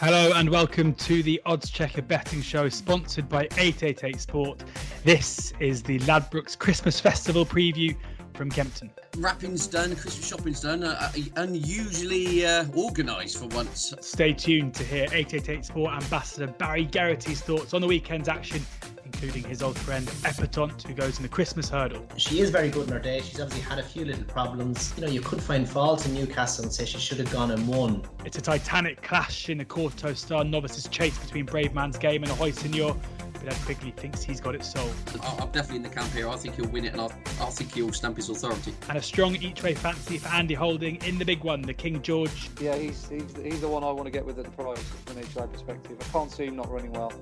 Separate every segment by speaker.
Speaker 1: Hello and welcome to the Odds Checker betting show sponsored by 888 Sport. This is the Ladbrokes Christmas Festival preview from Kempton.
Speaker 2: Wrapping's done, Christmas shopping's done, uh, uh unusually uh, organised for once.
Speaker 1: Stay tuned to hear 888 Sport ambassador Barry Geraghty's thoughts on the weekend's action including his old friend Epatante, who goes in the Christmas hurdle.
Speaker 3: She is very good in her day. She's obviously had a few little problems. You know, you could find fault in Newcastle and say she should have gone and won.
Speaker 1: It's a titanic clash in the Kauto Star novices chase between Brave Man's Game and Ahoy Senor. But Ed Quigley thinks he's got it sold.
Speaker 2: I'm definitely in the camp here. I think he'll win it, and I, I think he'll stamp his authority.
Speaker 1: And a strong each way fancy for Andy Holding in the big one, the King George.
Speaker 4: Yeah, he's he's, he's the one I want to get with at the price from an each way perspective. I can't see him not running well.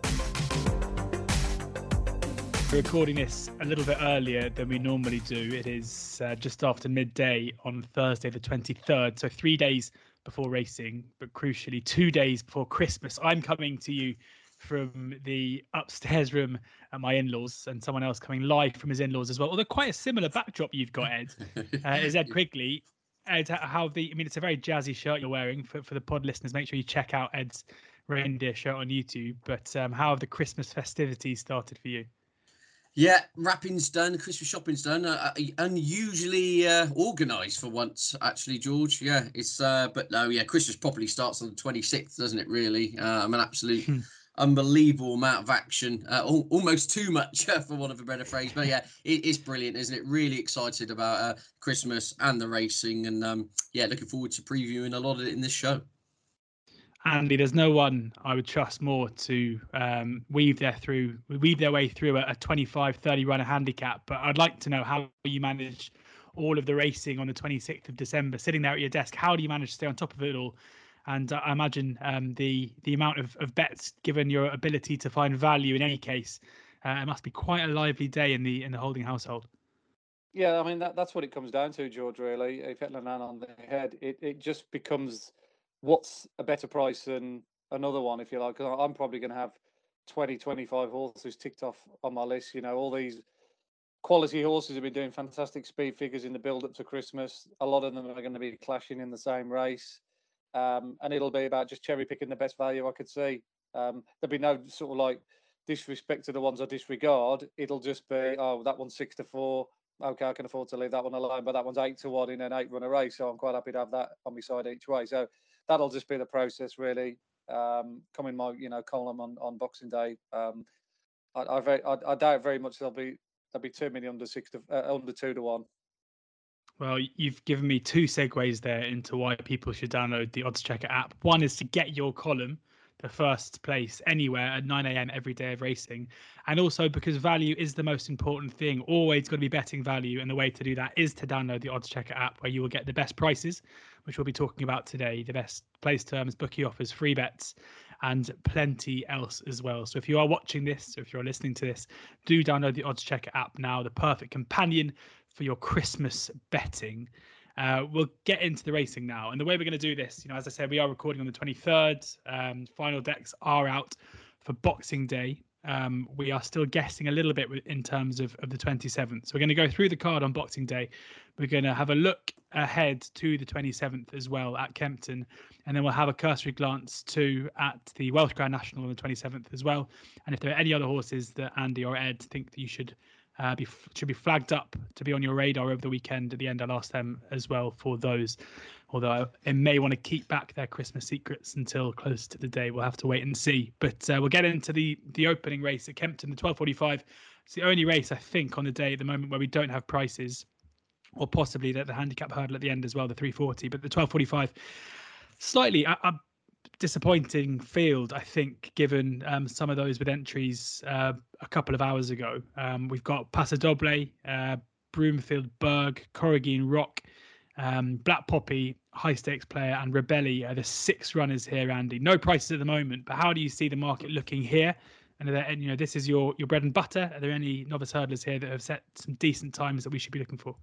Speaker 1: We're recording this a little bit earlier than we normally do. It is uh, just after midday on Thursday, the 23rd. So, three days before racing, but crucially, two days before Christmas. I'm coming to you from the upstairs room at my in laws, and someone else coming live from his in laws as well. Although, quite a similar backdrop you've got, Ed, uh, is Ed Quigley. Ed, how the, I mean, it's a very jazzy shirt you're wearing for, for the pod listeners. Make sure you check out Ed's reindeer shirt on YouTube. But um, how have the Christmas festivities started for you?
Speaker 2: Yeah, wrapping's done, Christmas shopping's done. Uh, uh unusually uh, organised for once, actually, George. Yeah, it's uh, but no, yeah, Christmas properly starts on the twenty sixth, doesn't it? Really, uh, I'm an absolute. Hmm. unbelievable amount of action, uh, almost too much for one of a better phrase. But yeah, it is brilliant, isn't it? Really excited about uh, Christmas and the racing, and um, yeah, looking forward to previewing a lot of it in this show.
Speaker 1: Andy, there's no one I would trust more to um, weave their through weave their way through a, a 25, 30 runner handicap. But I'd like to know how you manage all of the racing on the 26th of December, sitting there at your desk. How do you manage to stay on top of it all? And I imagine um, the the amount of, of bets, given your ability to find value in any case, uh, it must be quite a lively day in the in the holding household.
Speaker 4: Yeah, I mean that, that's what it comes down to, George. Really, if hitting on the head, it, it just becomes what's a better price than another one, if you like? Cause I'm probably going to have 20, 25 horses ticked off on my list. You know, all these quality horses have been doing fantastic speed figures in the build up to Christmas. A lot of them are going to be clashing in the same race. Um, and it'll be about just cherry picking the best value I could see. Um, there'll be no sort of like disrespect to the ones I disregard. It'll just be, oh, that one's six to four. Okay, I can afford to leave that one alone, but that one's eight to one in an eight runner race. So I'm quite happy to have that on my side each way. So that'll just be the process really. Um, coming my you know column on, on Boxing Day. Um, I, I, I, I doubt very much there'll be there'll be too many under six to uh, under two to one.
Speaker 1: Well, you've given me two segues there into why people should download the Odds Checker app. One is to get your column the first place anywhere at 9 a.m. every day of racing. And also because value is the most important thing. Always going to be betting value. And the way to do that is to download the Odds Checker app where you will get the best prices, which we'll be talking about today, the best place terms, bookie offers, free bets, and plenty else as well. So if you are watching this, or if you're listening to this, do download the Odds Checker app now, the perfect companion for your Christmas betting. Uh, we'll get into the racing now. And the way we're going to do this, you know, as I said, we are recording on the 23rd. Um, final decks are out for Boxing Day. Um, we are still guessing a little bit in terms of, of the 27th. So we're going to go through the card on Boxing Day. We're going to have a look ahead to the 27th as well at Kempton. And then we'll have a cursory glance too at the Welsh Grand National on the 27th as well. And if there are any other horses that Andy or Ed think that you should uh, be should be flagged up to be on your radar over the weekend at the end. I'll ask them as well for those, although they may want to keep back their Christmas secrets until close to the day. We'll have to wait and see. But uh, we'll get into the the opening race at Kempton, the 12:45. It's the only race I think on the day at the moment where we don't have prices, or possibly the, the handicap hurdle at the end as well, the 340. But the 12:45, slightly. I, disappointing field, I think, given um, some of those with entries uh, a couple of hours ago. Um, we've got Pasodoble, uh, Broomfield Burg, Corrigeen Rock, um, Black Poppy, high stakes player, and Rebelli are the six runners here, Andy. No prices at the moment, but how do you see the market looking here? And there, you know, this is your your bread and butter. Are there any novice hurdlers here that have set some decent times that we should be looking for?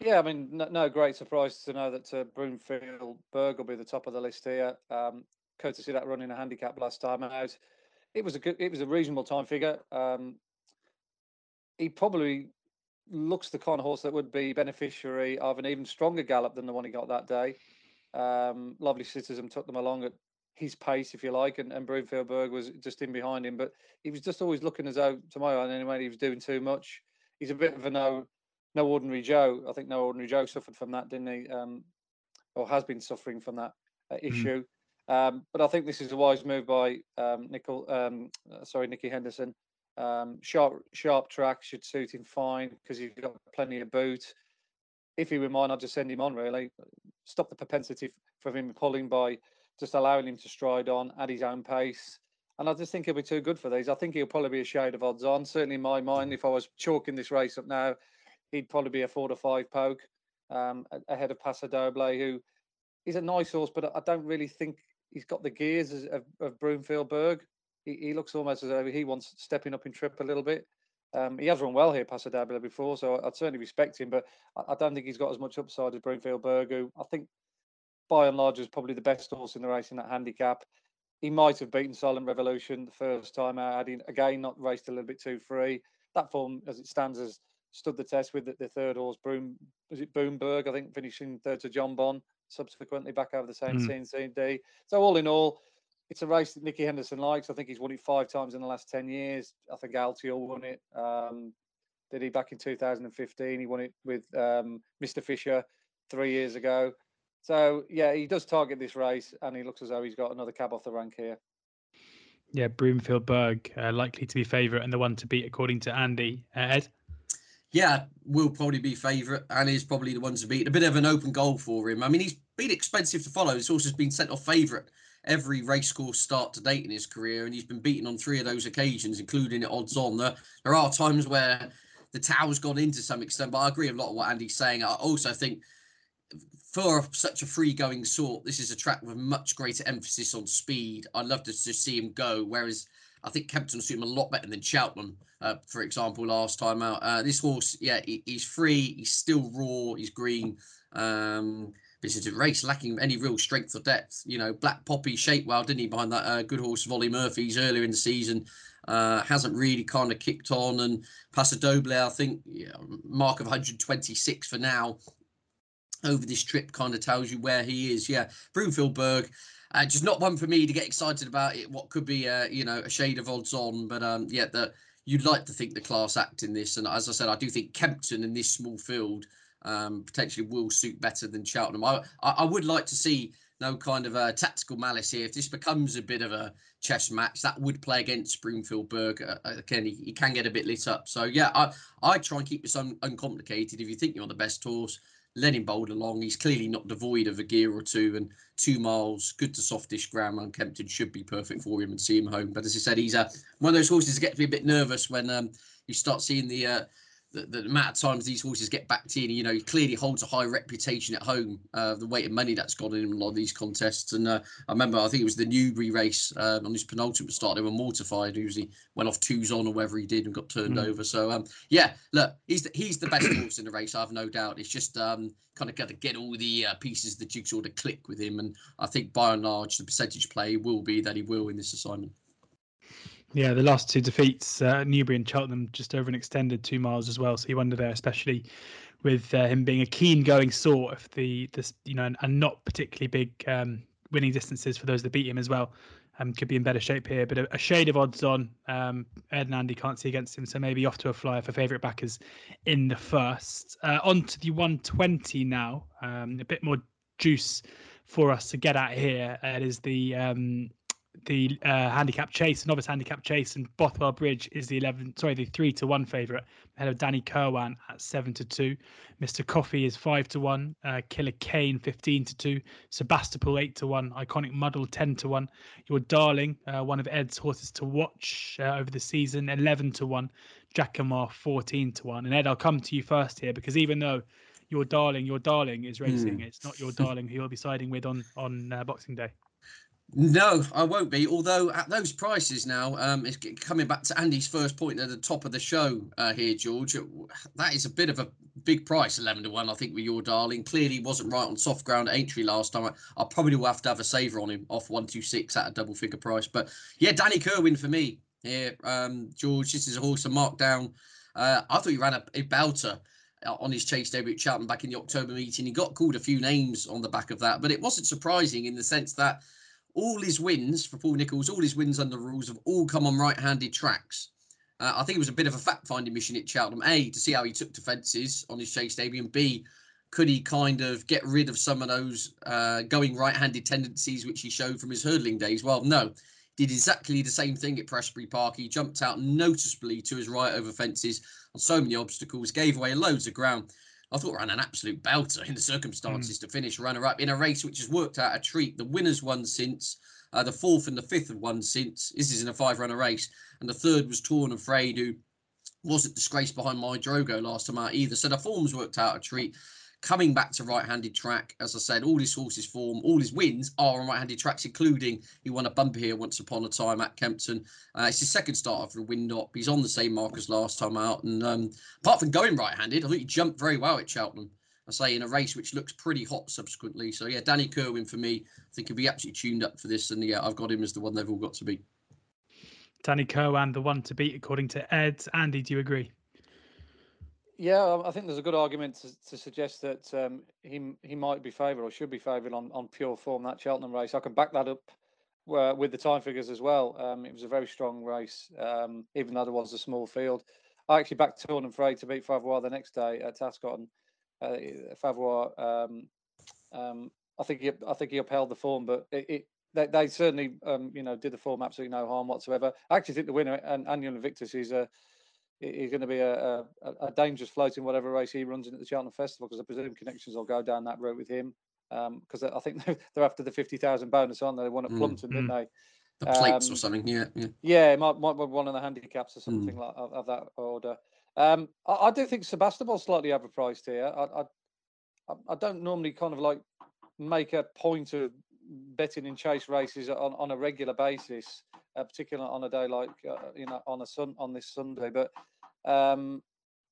Speaker 4: Yeah, I mean, no, no great surprise to know that uh, Broomfield Burg will be the top of the list here. Um, courtesy that running a handicap last time out. It was a good, it was a reasonable time figure. Um, he probably looks the kind of horse that would be beneficiary of an even stronger gallop than the one he got that day. Um, Lovely Citizen took them along at his pace, if you like, and, and Broomfield Burg was just in behind him. But he was just always looking as though, to my eye anyway, he was doing too much. He's a bit of a no, no ordinary Joe. I think no ordinary Joe suffered from that, didn't he? Um, or has been suffering from that uh, mm-hmm. issue. Mm. Um, but I think this is a wise move by um, Nicol, um, uh, sorry, Nicky Henderson. Um, sharp, sharp track should suit him fine because he's got plenty of boot. If he were mine, I'd just send him on. Really, stop the propensity for him pulling by just allowing him to stride on at his own pace. And I just think he'll be too good for these. I think he'll probably be a shade of odds on. Certainly in my mind, if I was chalking this race up now, he'd probably be a four to five poke um, ahead of Paso Doble, who is a nice horse, but I don't really think he's got the gears of, of Broomfield Burg. He, he, looks almost as though he wants stepping up in trip a little bit. Um, he has run well here, Paso before, so I'd certainly respect him, but I, I, don't think he's got as much upside as Broomfield Burg, who I think by and large is probably the best horse in the race in that handicap. He might have beaten Silent Revolution the first time out, had he again not raced a little bit too free. That form, as it stands, has stood the test with the, the third horse, Broom, was it Boomberg, I think, finishing third to Jonbon, subsequently back over the same mm. CNCD. So all in all, it's a race that Nicky Henderson likes. I think he's won it five times in the last 10 years. I think Altior won it. Um, did he back in 2015? He won it with um, Mr. Fisher three years ago. So yeah, he does target this race, and he looks as though he's got another cab off the rank here.
Speaker 1: Yeah, Broomfield Burg uh, likely to be favourite and the one to beat according to Andy. Uh, Ed.
Speaker 2: Yeah, will probably be favourite and is probably the one to beat. A bit of an open goal for him. I mean, he's been expensive to follow. This horse has been sent off favourite every racecourse start to date in his career, and he's been beaten on three of those occasions, including at odds on. There, there are times where the towel's gone in to some extent, but I agree a lot with what Andy's saying. I also think for such a free going sort, this is a track with much greater emphasis on speed. I'd love to just see him go. Whereas I think Kempton suit him a lot better than Cheltenham, uh, for example, last time out. Uh, this horse, yeah, he, he's free. He's still raw. He's green. Um, this is a race lacking any real strength or depth. You know, Black Poppy shaped well, didn't he, behind that uh, good horse Volley Murphy's earlier in the season. Uh, hasn't really kind of kicked on. And Paso Doble, I think, yeah, mark of 126 for now over this trip kind of tells you where he is. Yeah, Broomfield Burg. Uh, just not one for me to get excited about it. What could be, uh, you know, a shade of odds on, but um, yeah, that you'd like to think the class act in this. And as I said, I do think Kempton in this small field um, potentially will suit better than Cheltenham. I, I, would like to see no kind of a tactical malice here. If this becomes a bit of a chess match, that would play against Broomfield Burg. Uh, again, he, he, can get a bit lit up. So yeah, I I try and keep this un, uncomplicated. If you think you're the best horse, let him bowl along. He's clearly not devoid of a gear or two, and two miles, good to softish ground on Kempton should be perfect for him and see him home. But as I said, he's uh, one of those horses that get me a bit nervous when um, you start seeing the uh, the, the, amount of times these horses get backed in, you know, he clearly holds a high reputation at home. Uh, the weight of money that's gone in a lot of these contests. And uh, I remember, I think it was the Newbury race um, on his penultimate start. They were mortified. He usually went off twos on or whatever he did and got turned mm. over. So um, yeah, look, he's the, he's the best horse in the race. I have no doubt. It's just um, kind of got to get all the uh, pieces of the jigsaw to click with him. And I think by and large, the percentage play will be that he will in this assignment.
Speaker 1: Yeah, the last two defeats, uh, Newbury and Cheltenham, just over an extended two miles as well. So you wonder there, especially with uh, him being a keen going sort, if the this you know and, and not particularly big um, winning distances for those that beat him as well, um, could be in better shape here. But a, a shade of odds on. Um, Ed and Andy can't see against him, so maybe off to a flyer for favourite backers in the first. Uh, on to the 120 now. Um, a bit more juice for us to get at here. It is the um, the uh, handicap chase, novice handicap chase, and Bothwell Bridge is the eleven. Sorry, the three to one favourite ahead of Danny Kirwan at seven to two. Mr. Coffee is five to one. Uh, Killer Kane fifteen to two. Sebastopol eight to one. Iconic Muddle ten to one. Your Darling, uh, one of Ed's horses to watch uh, over the season, eleven to one. Jackamar fourteen to one. And Ed, I'll come to you first here because even though your darling, your darling is racing, mm. it's not your darling who you'll be siding with on on uh, Boxing Day.
Speaker 2: No, I won't be. Although at those prices now, um, it's coming back to Andy's first point at the top of the show uh, here, George. That is a bit of a big price, eleven to one. I think with your darling clearly wasn't right on soft ground at entry last time. I, I probably will have to have a saver on him off one two six at a double figure price. But yeah, Danny Kirwan for me here, um, George. This is a horse to mark down. Uh, I thought he ran a, a belter uh, on his chase debut at Cheltenham back in the October meeting. He got called a few names on the back of that, but it wasn't surprising in the sense that all his wins for Paul Nicholls, all his wins under rules have all come on right-handed tracks. Uh, I think it was a bit of a fact-finding mission at Cheltenham. A to see how he took defences on his chase stadium. B could he kind of get rid of some of those uh, going right-handed tendencies which he showed from his hurdling days? Well, no, did exactly the same thing at Prestbury Park. He jumped out noticeably to his right over fences on so many obstacles, gave away loads of ground. I thought ran an absolute belter in the circumstances mm. to finish runner up in a race which has worked out a treat. The winners won since, uh, the fourth and the fifth have won since. This is in a five runner race, and the third was Torn and Frayed, who wasn't disgraced behind my Drogo last time out either. So the form's worked out a treat coming back to right-handed track. As I said, all his horses form, all his wins are on right-handed tracks, including he won a bumper here once upon a time at Kempton. Uh, it's his second start after a Windop. He's on the same mark as last time out, and um, apart from going right-handed, I think he jumped very well at Cheltenham. I say in a race which looks pretty hot subsequently. So yeah, Danny Kirwan for me, I think he'll be absolutely tuned up for this, and yeah, I've got him as the one they've all got to beat.
Speaker 1: Danny Kirwan, the one to beat according to Ed. Andy, do you agree?
Speaker 4: Yeah, I think there's a good argument to, to suggest that um, he he might be favoured or should be favoured on, on pure form that Cheltenham race. I can back that up uh, with the time figures as well. Um, it was a very strong race, um, even though there was a small field. I actually backed Torn and Frayed to beat Favois the next day at Ascot, and uh, Favois, um, um, I think he I think he upheld the form, but it, it they, they, certainly um, you know did the form absolutely no harm whatsoever. I actually think the winner and Anion Invictus is a he's going to be a, a, a, dangerous float in whatever race he runs in at the Cheltenham Festival because I presume connections will go down that route with him because um, I think they're after the fifty thousand bonus, aren't they? They won at mm, Plumpton, mm, didn't they?
Speaker 2: The plates um, or something, yeah, yeah.
Speaker 4: Yeah, might, might be one of the handicaps or mm. something mm. like of, of, that order. Um, I, I, do think Sebastopol's slightly overpriced here. I, I, I don't normally kind of like make a point of betting in chase races on, on a regular basis, uh, particularly on a day like uh, you know on a sun on this Sunday. But um,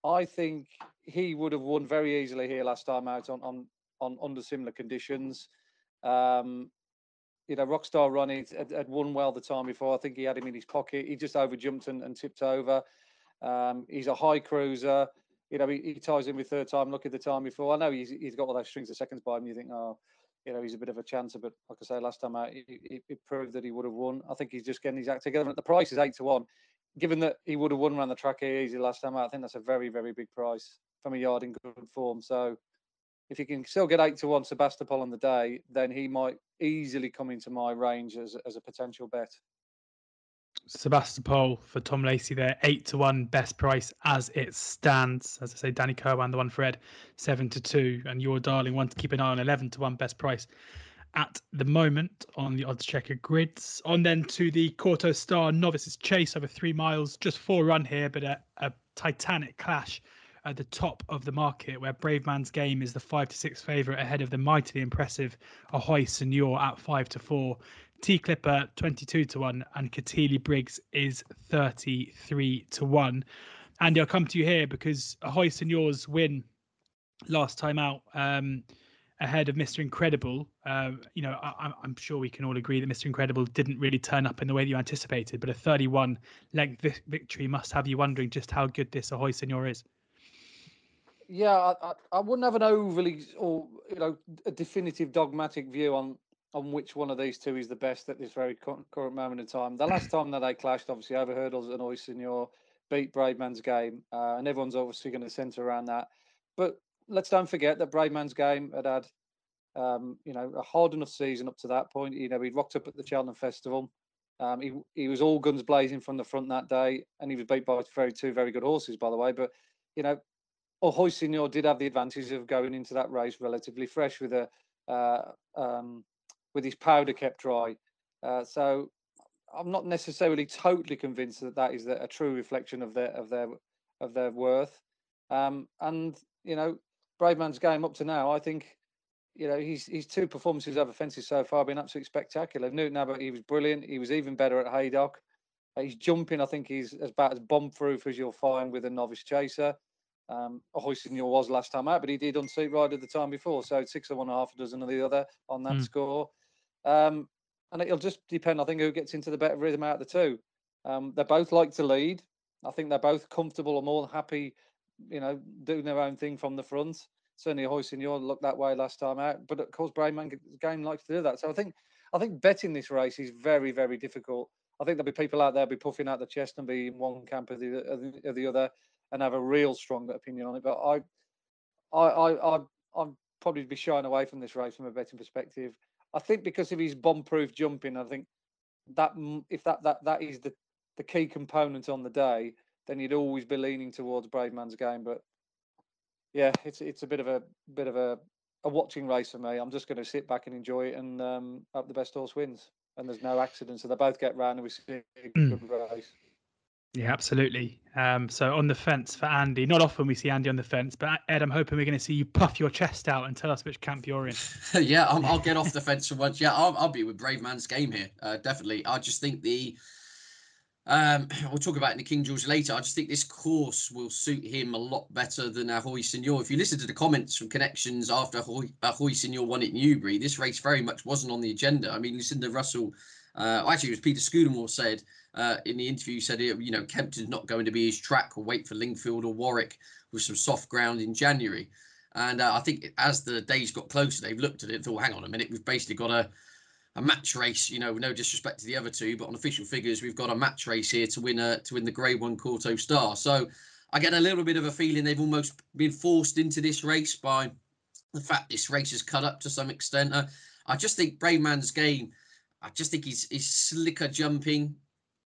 Speaker 4: I think he would have won very easily here last time out on on, on under similar conditions. Um, you know, Rockstar Ronnie had, had, won well the time before. I think he had him in his pocket. He just overjumped and, and tipped over. Um, he's a high cruiser. You know, he, he, ties in with third time. At the time before. I know he's, he's got all those strings of seconds by him. You think, oh, you know, he's a bit of a chancer. But like I say, last time out, it, it proved that he would have won. I think he's just getting his act together. And the price is eight to one given that he would have won around the track easy last time out, I think that's a very, very big price from a yard in good form. So if you can still get eight to one Sebastopol on the day, then he might easily come into my range as, as a potential bet.
Speaker 1: Sebastopol for Tom Lacey there, eight to one best price as it stands. As I say, Danny Kirwan, the one for Ed, seven to two, and your darling one to keep an eye on, eleven to one best price at the moment on the odds checker grids. On then to the Kauto Star Novices Chase over three miles, just four run here, but a, a titanic clash at the top of the market where Brave Man's Game is the five to six favourite ahead of the mightily impressive Ahoy Senor at five to four. Tea Clipper 22 to 1 and Katili Briggs is 33 to 1. Andy, I'll come to you here because Ahoy Senor's win last time out um, ahead of Mr. Incredible. Uh, you know, I, am sure we can all agree that Mr. Incredible didn't really turn up in the way that you anticipated, but a 31 leg victory must have you wondering just how good this Ahoy Senor is.
Speaker 4: Yeah, I, I wouldn't have an overly or you know a definitive dogmatic view on on which one of these two is the best at this very current moment in time. The last time that they clashed, obviously over hurdles and Ahoy Senor beat Bravemansgame, uh, and everyone's obviously going to centre around that. But let's don't forget that Bravemansgame had had, um, you know, a hard enough season up to that point. You know, he'd rocked up at the Cheltenham Festival. Um, he he was all guns blazing from the front that day, and he was beat by very two very good horses, by the way. But you know, Ahoy Senor did have the advantage of going into that race relatively fresh with a uh, um, with his powder kept dry. Uh, so I'm not necessarily totally convinced that that is a true reflection of their of their of their worth. Um, and you know, Bravemansgame up to now, I think, you know, his his two performances over fences so far have been absolutely spectacular. Newton Abbot, he was brilliant. He was even better at Haydock. Uh, he's jumping, I think he's as about as bomb proof as you'll find with a novice chaser. Um, Ahoy Senor was last time out, but he did unseat rider the time before, so six of one, half a dozen of the other on that mm. score. Um, and it'll just depend, I think, who gets into the better rhythm out of the two. Um, they both like to lead. I think they're both comfortable and more happy you know, doing their own thing from the front. Certainly, Ahoy Senor looked that way last time out, but of course, Brainman game likes to do that. So I think I think betting this race is very, very difficult. I think there'll be people out there be puffing out the chest and be in one camp or the, or the, other and have a real strong opinion on it. But I, I, I, I, I'd probably be shying away from this race from a betting perspective. I think because of his bomb-proof jumping, I think that if that that that is the the key component on the day, then you'd always be leaning towards Brave Man's Game. But yeah, it's it's a bit of a bit of a a watching race for me. I'm just going to sit back and enjoy it and um, hope the best horse wins. And there's no accidents, so they both get round and we see a good mm. race.
Speaker 1: Yeah, absolutely. Um, so on the fence for Andy. Not often we see Andy on the fence, but Ed, I'm hoping we're going to see you puff your chest out and tell us which camp you're in.
Speaker 2: yeah, I'll, I'll, get off the fence for once. Yeah, I'll, I'll be with Game here. Uh, definitely. I just think the um, we'll talk about in the King George later. I just think this course will suit him a lot better than Ahoy Senor. If you listen to the comments from connections after Ahoy, Ahoy Senor won at Newbury, this race very much wasn't on the agenda. I mean, Lucinda Russell. Uh, actually, it was Peter Scudamore said uh, in the interview, said, you know, Kempton's not going to be his track or wait for Lingfield or Warwick with some soft ground in January. And uh, I think as the days got closer, they've looked at it and thought, hang on a minute, we've basically got a a match race. You know, no disrespect to the other two, but on official figures, we've got a match race here to win a to win the Grade One Kauto Star. So I get a little bit of a feeling they've almost been forced into this race by the fact this race is cut up to some extent. Uh, I just think Brave Man's game. I just think he's he's slicker jumping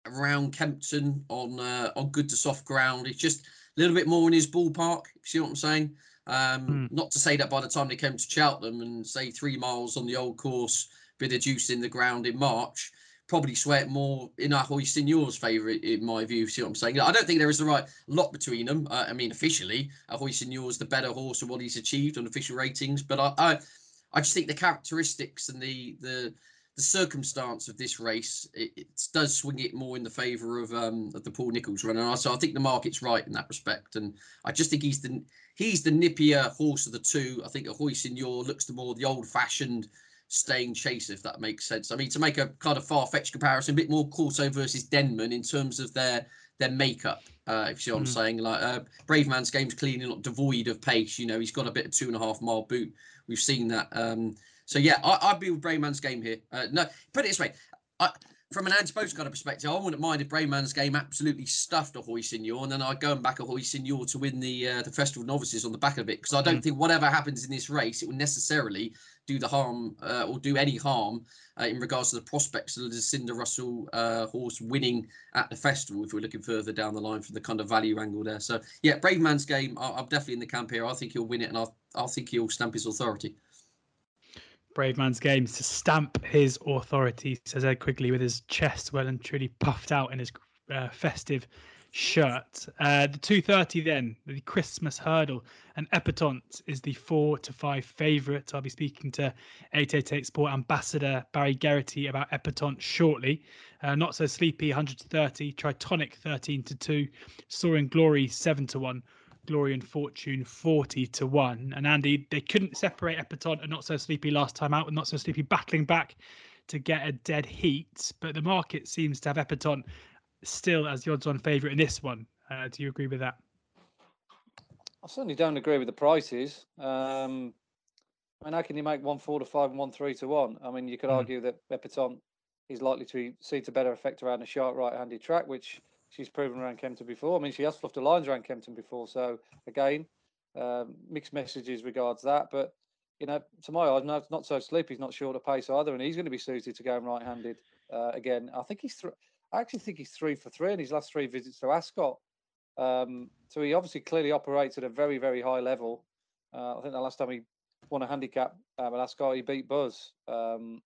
Speaker 2: around Kempton on uh, on good to soft ground. It's just a little bit more in his ballpark. You see what I'm saying? Um, mm. Not to say that by the time they came to Cheltenham and say three miles on the old course bit of juice in the ground in March, probably sweat more in Ahoy Senor's favour, in my view. See what I'm saying? I don't think there is the right lot between them. Uh, I mean, officially, Ahoy Senor's the better horse of what he's achieved on official ratings, but I, I, I just think the characteristics and the the the circumstance of this race it, it does swing it more in the favour of um of the Paul Nicholls runner. So I think the market's right in that respect, and I just think he's the he's the nippier horse of the two. I think Ahoy Senor looks the more the old fashioned staying chase, if that makes sense. I mean, to make a kind of far fetched comparison, a bit more Kauto versus Denman in terms of their their makeup. Uh, if you see what mm. I'm saying, like uh, Bravemansgame's clearly not devoid of pace. You know, he's got a bit of two and a half mile boot. We've seen that. Um, so yeah, I, would be with Brave Man's game here. Uh, no, put it this way. I, from an anti-post kind of perspective, I wouldn't mind if Bravemansgame absolutely stuffed a Ahoy Senor, and then I'd go and back a Ahoy Senor to win the uh, the Festival Novices on the back of it. Because I don't mm. think whatever happens in this race, it will necessarily do the harm uh, or do any harm uh, in regards to the prospects of Lucinda Russell uh, horse winning at the festival. If we're looking further down the line from the kind of value angle there, so yeah, Bravemansgame. I- I'm definitely in the camp here. I think he'll win it, and I I think he'll stamp his authority.
Speaker 1: Bravemansgame to stamp his authority, says Ed Quigley with his chest well and truly puffed out in his uh, festive shirt. Uh, the 230 then, the Christmas hurdle, and Epatante is the four to five favourite. I'll be speaking to 888 Sport ambassador Barry Geraghty about Epatante shortly. Uh, not so sleepy, 130, Tritonic 13 to 2, Soaring Glory 7 to 1. Glory and Fortune 40 to 1. And Andy, they couldn't separate Epatante and Not So Sleepy last time out, with Not So Sleepy battling back to get a dead heat. But the market seems to have Epatante still as the odds on favourite in this one. Uh, do you agree with that?
Speaker 4: I certainly don't agree with the prices. Um, I mean, how can you make one four to five and one three to one? I mean, you could mm. argue that Epatante is likely to see to better effect around a sharp right-handed track, which she's proven around Kempton before. I mean, she has fluffed the lines around Kempton before, so again, um, mixed messages regards that. But you know, to my eyes, no, not so sleepy. He's not short of pace either, and he's going to be suited to going right-handed uh, again. I think he's. Th- I actually think he's three for three in his last three visits to Ascot. Um, so he obviously clearly operates at a very, very high level. Uh, I think the last time he won a handicap um, at Ascot, he beat Buzz. Um,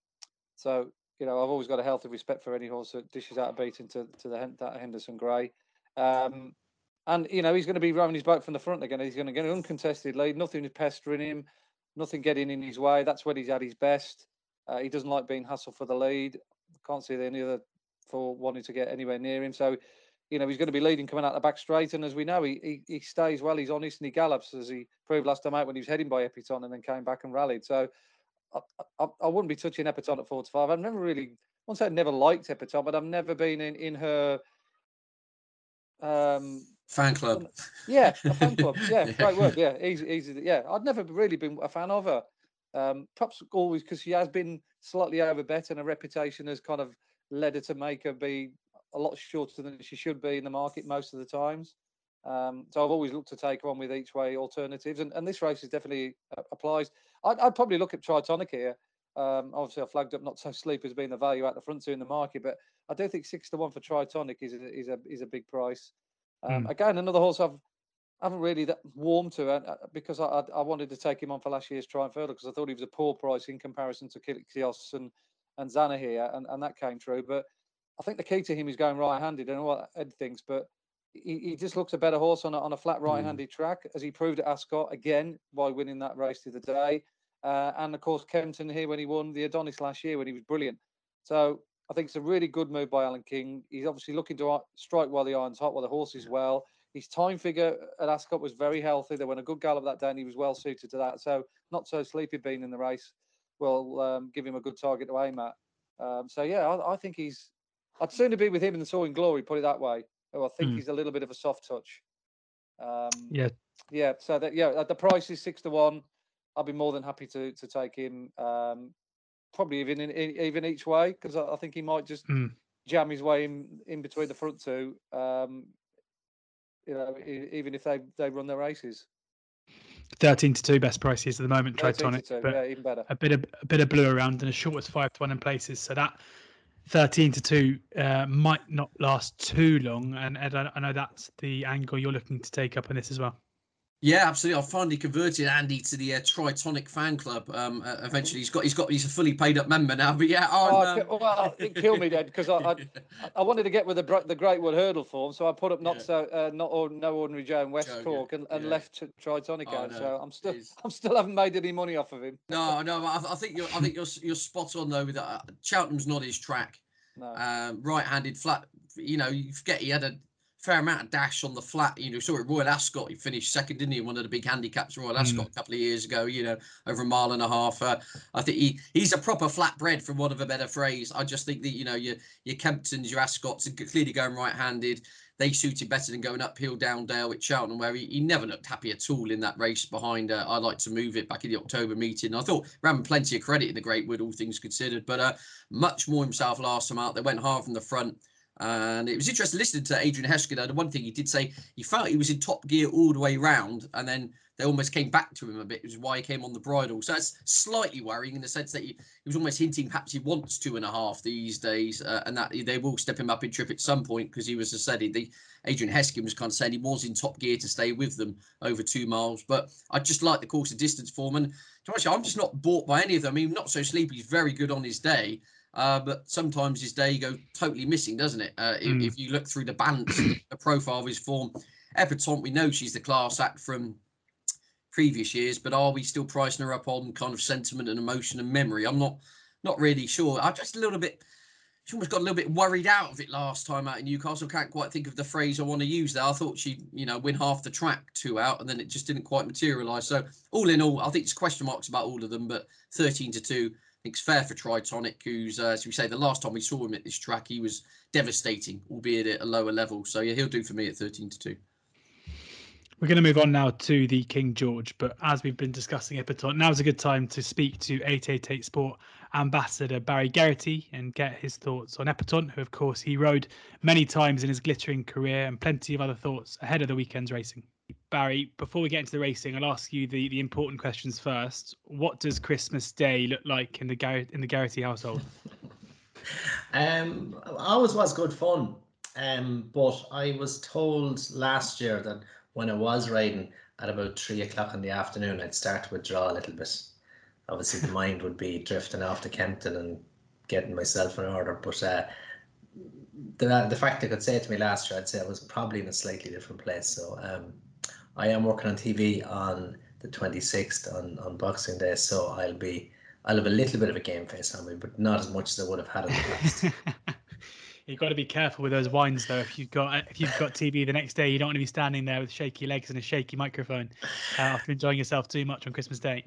Speaker 4: so you know, I've always got a healthy respect for any horse that dishes out a beating to to the that Henderson Gray. Um, and you know, he's going to be rowing his boat from the front again. He's going to get an uncontested lead. Nothing is pestering him. Nothing getting in his way. That's when he's at his best. Uh, he doesn't like being hassled for the lead. Can't see any other for wanting to get anywhere near him. So, you know, he's going to be leading coming out the back straight. And as we know, he, he, he stays well. He's honest and he gallops as he proved last time out when he was heading by Epatante and then came back and rallied. So, I, I, I wouldn't be touching Epatante at four to five. I've never really, I won't say I've never liked Epatante, but I've never been in in her.
Speaker 2: Um, fan club.
Speaker 4: Yeah, a fan club. Yeah, yeah. great word. Yeah, easy, easy. Yeah, I'd never really been a fan of her. Um, perhaps always because she has been slightly overbet and her reputation has kind of led her to make her be a lot shorter than she should be in the market most of the times. Um, so I've always looked to take on with each way alternatives, and, and this race is definitely uh, applies. I'd, I'd, probably look at Tritonic here. Um, obviously, I flagged up not so sleep as being the value at the front two in the market, but I do think six to one for Tritonic is a, is a is a big price. Um, mm. Again, another horse I've I haven't really that warmed to it uh, because I, I, wanted to take him on for last year's Triumph Hurdle because I thought he was a poor price in comparison to Quilixios and and Zanahiyr, and, and that came true. But I think the key to him is going right-handed, and what Ed thinks, but he, he just looks a better horse on a, on a flat hmm. right-handed mm. track, as he proved at Ascot again by winning that race the other day. Uh, and of course, Kempton here when he won the Adonis last year when he was brilliant. So I think it's a really good move by Alan King. He's obviously looking to strike while the iron's hot, while the horse is well. His time figure at Ascot was very healthy. They went a good gallop that day, and he was well suited to that. So not so sleepy being in the race will um, give him a good target to aim at. Um, so yeah, I, I, think he's. I'd sooner be with him than Soaring Glory. Put it that way. Oh, I think mm. he's a little bit of a soft touch.
Speaker 1: Um, yeah.
Speaker 4: Yeah. So that yeah, the price is six to one. I'll be more than happy to to take him. Um, probably even in, even each way because I, I, think he might just mm. jam his way in in between the front two. Um, you know, even if they they run their races.
Speaker 1: 13 to 2 best prices at the moment tritonic
Speaker 4: but yeah, even better.
Speaker 1: a bit of a bit of blue around and as short as 5 to 1 in places. So that 13 to 2 uh, might not last too long. And ed i know that's the angle you're looking to take up in this as well
Speaker 2: yeah, absolutely. I finally converted Andy to the uh, Tritonic fan club. Um, uh, eventually, he's got he's got he's a fully paid up member now. But yeah,
Speaker 4: oh, um... well, it killed me then because I, I, I wanted to get with the the Great Wood Hurdle form, so I put up not yeah. so uh, not or, no ordinary Joe in West Joe, Cork and, and yeah. left Tritonic oh, out. No, so I'm still I'm still haven't made any money off of him.
Speaker 2: No, no, I, I think you're I think you're you're spot on though. With that, uh, Cheltenham's not his track. No. Um, right-handed flat. You know, you forget he had a fair amount of dash on the flat. You know, saw it Royal Ascot. He finished second, didn't he? One of the big handicaps Royal Ascot mm. a couple of years ago. You know, over a mile and a half. Uh, I think he he's a proper flatbread, for want of a better phrase. I just think that you know your your Kemptons, your Ascots, are clearly going right-handed. They suited better than going uphill down Dale at Cheltenham, where he, he never looked happy at all in that race behind. Uh, I like to move it back in the October meeting. I thought ran plenty of credit in the Great Wood, all things considered, but uh, much more himself last time out. They went hard from the front. And it was interesting listening to Adrian Hesketh. The one thing he did say, he felt he was in top gear all the way round, and then they almost came back to him a bit, which is why he came on the bridle. So that's slightly worrying in the sense that he, he was almost hinting perhaps he wants two and a half these days, uh, and that they will step him up in trip at some point because he was, as I said, the Adrian Hesketh was kind of saying he was in top gear to stay with them over two miles. But I just like the course of distance form, and to be honest, I'm just not bought by any of them. I mean, not so sleepy. He's very good on his day. Uh, but sometimes his day go totally missing, doesn't it? Uh, mm. if, if, you look through the balance, the profile of his form, Epatante, we know she's the class act from previous years, but are we still pricing her up on kind of sentiment and emotion and memory? I'm not not really sure. I'm just a little bit. She almost got a little bit worried out of it last time out in Newcastle. Can't quite think of the phrase I want to use there. I thought she'd, you know, win half the track two out, and then it just didn't quite materialise. So all in all, I think it's question marks about all of them, but 13 to two it's fair for Tritonic, who's, uh, as we say, the last time we saw him at this track, he was devastating, albeit at a lower level. So, yeah, he'll do for me at 13 to 2.
Speaker 1: We're going to move on now to the King George, but as we've been discussing Epatante, now's a good time to speak to 888 Sport ambassador Barry Geraghty and get his thoughts on Epatante, who, of course, he rode many times in his glittering career and plenty of other thoughts ahead of the weekend's racing. Barry, before we get into the racing, I'll ask you the, the important questions first. What does Christmas Day look like in the Gar- in the Geraghty household?
Speaker 3: um, always was good fun. Um, but I was told last year that when I was riding at about three o'clock in the afternoon, I'd start to withdraw a little bit. Obviously, the mind would be drifting off to Kempton and getting myself in order. But uh, the the fact they could say it to me last year, I'd say I was probably in a slightly different place. So um, I am working on TV on the 26th on, on Boxing Day, so I'll be I'll have a little bit of a game face on me, but not as much as I would have had in the past.
Speaker 1: you've got to be careful with those wines, though. If you've got if you've got TV the next day, you don't want to be standing there with shaky legs and a shaky microphone uh, after enjoying yourself too much on Christmas Day.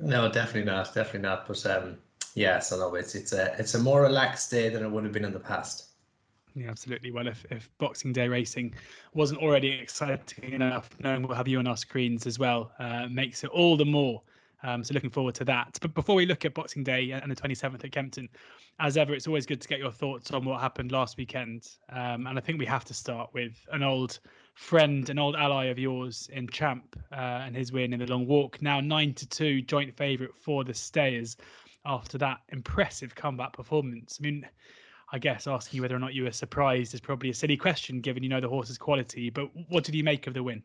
Speaker 3: No, definitely not, definitely not. But um, yeah, so no, it's it's a it's a more relaxed day than it would have been in the past.
Speaker 1: Yeah, absolutely. Well, if, if Boxing Day racing wasn't already exciting enough, knowing we'll have you on our screens as well uh, makes it all the more Um, so looking forward to that. But before we look at Boxing Day and the 27th at Kempton, as ever, it's always good to get your thoughts on what happened last weekend. Um, and I think we have to start with an old friend, an old ally of yours in Champ uh, and his win in the long walk. Now nine to two, joint favourite for the Stayers after that impressive comeback performance. I mean, I guess asking you whether or not you were surprised is probably a silly question given you know the horse's quality. But what did you make of the win?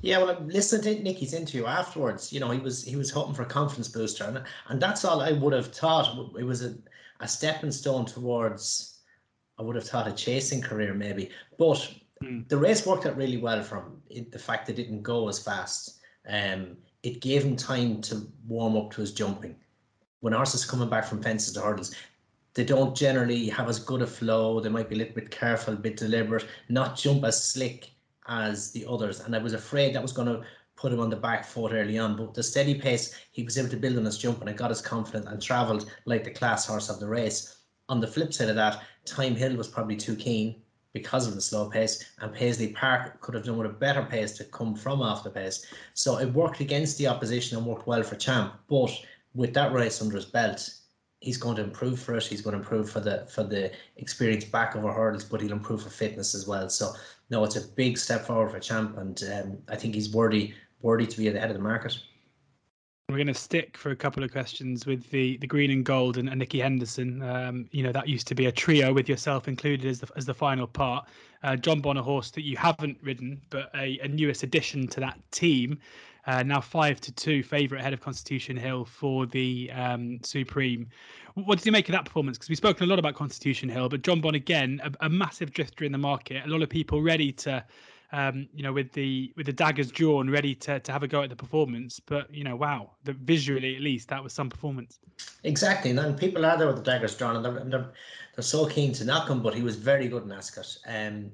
Speaker 3: Yeah, well, listening to Nicky's interview afterwards, you know, he was he was hoping for a confidence booster, and and that's all I would have thought. It was a, a stepping stone towards, I would have thought a chasing career maybe. But mm. the race worked out really well from it, the fact that it didn't go as fast. Um, it gave him time to warm up to his jumping. When horses coming back from fences to hurdles, they don't generally have as good a flow. They might be a little bit careful, a bit deliberate, not jump as slick as the others. And I was afraid that was going to put him on the back foot early on. But the steady pace he was able to build on his jump and it got his confidence and travelled like the class horse of the race. On the flip side of that, Thyme Hill was probably too keen because of the slow pace, and Paisley Park could have done with a better pace to come from off the pace. So it worked against the opposition and worked well for Champ. But with that race under his belt, he's going to improve for it. He's going to improve for the for the experience back over hurdles, but he'll improve for fitness as well. So no, it's a big step forward for Champ, and um, I think he's worthy worthy to be at the head of the market.
Speaker 1: We're going to stick for a couple of questions with the the green and gold and, and Nicky Henderson. Um, you know that used to be a trio with yourself included as the as the final part. Uh, Jonbon, a horse that you haven't ridden, but a, a newest addition to that team. Uh, now five to two favourite ahead of Constitution Hill for the um, Supreme. What did you make of that performance? Because we've spoken a lot about Constitution Hill, but Jonbon again, a, a massive drifter in the market. A lot of people ready to um, you know, with the with the daggers drawn, ready to to have a go at the performance. But you know, wow, the visually at least that was some performance.
Speaker 3: Exactly, and then people are there with the daggers drawn, and they're, they're, they're so keen to knock him. But he was very good in Ascot. Um,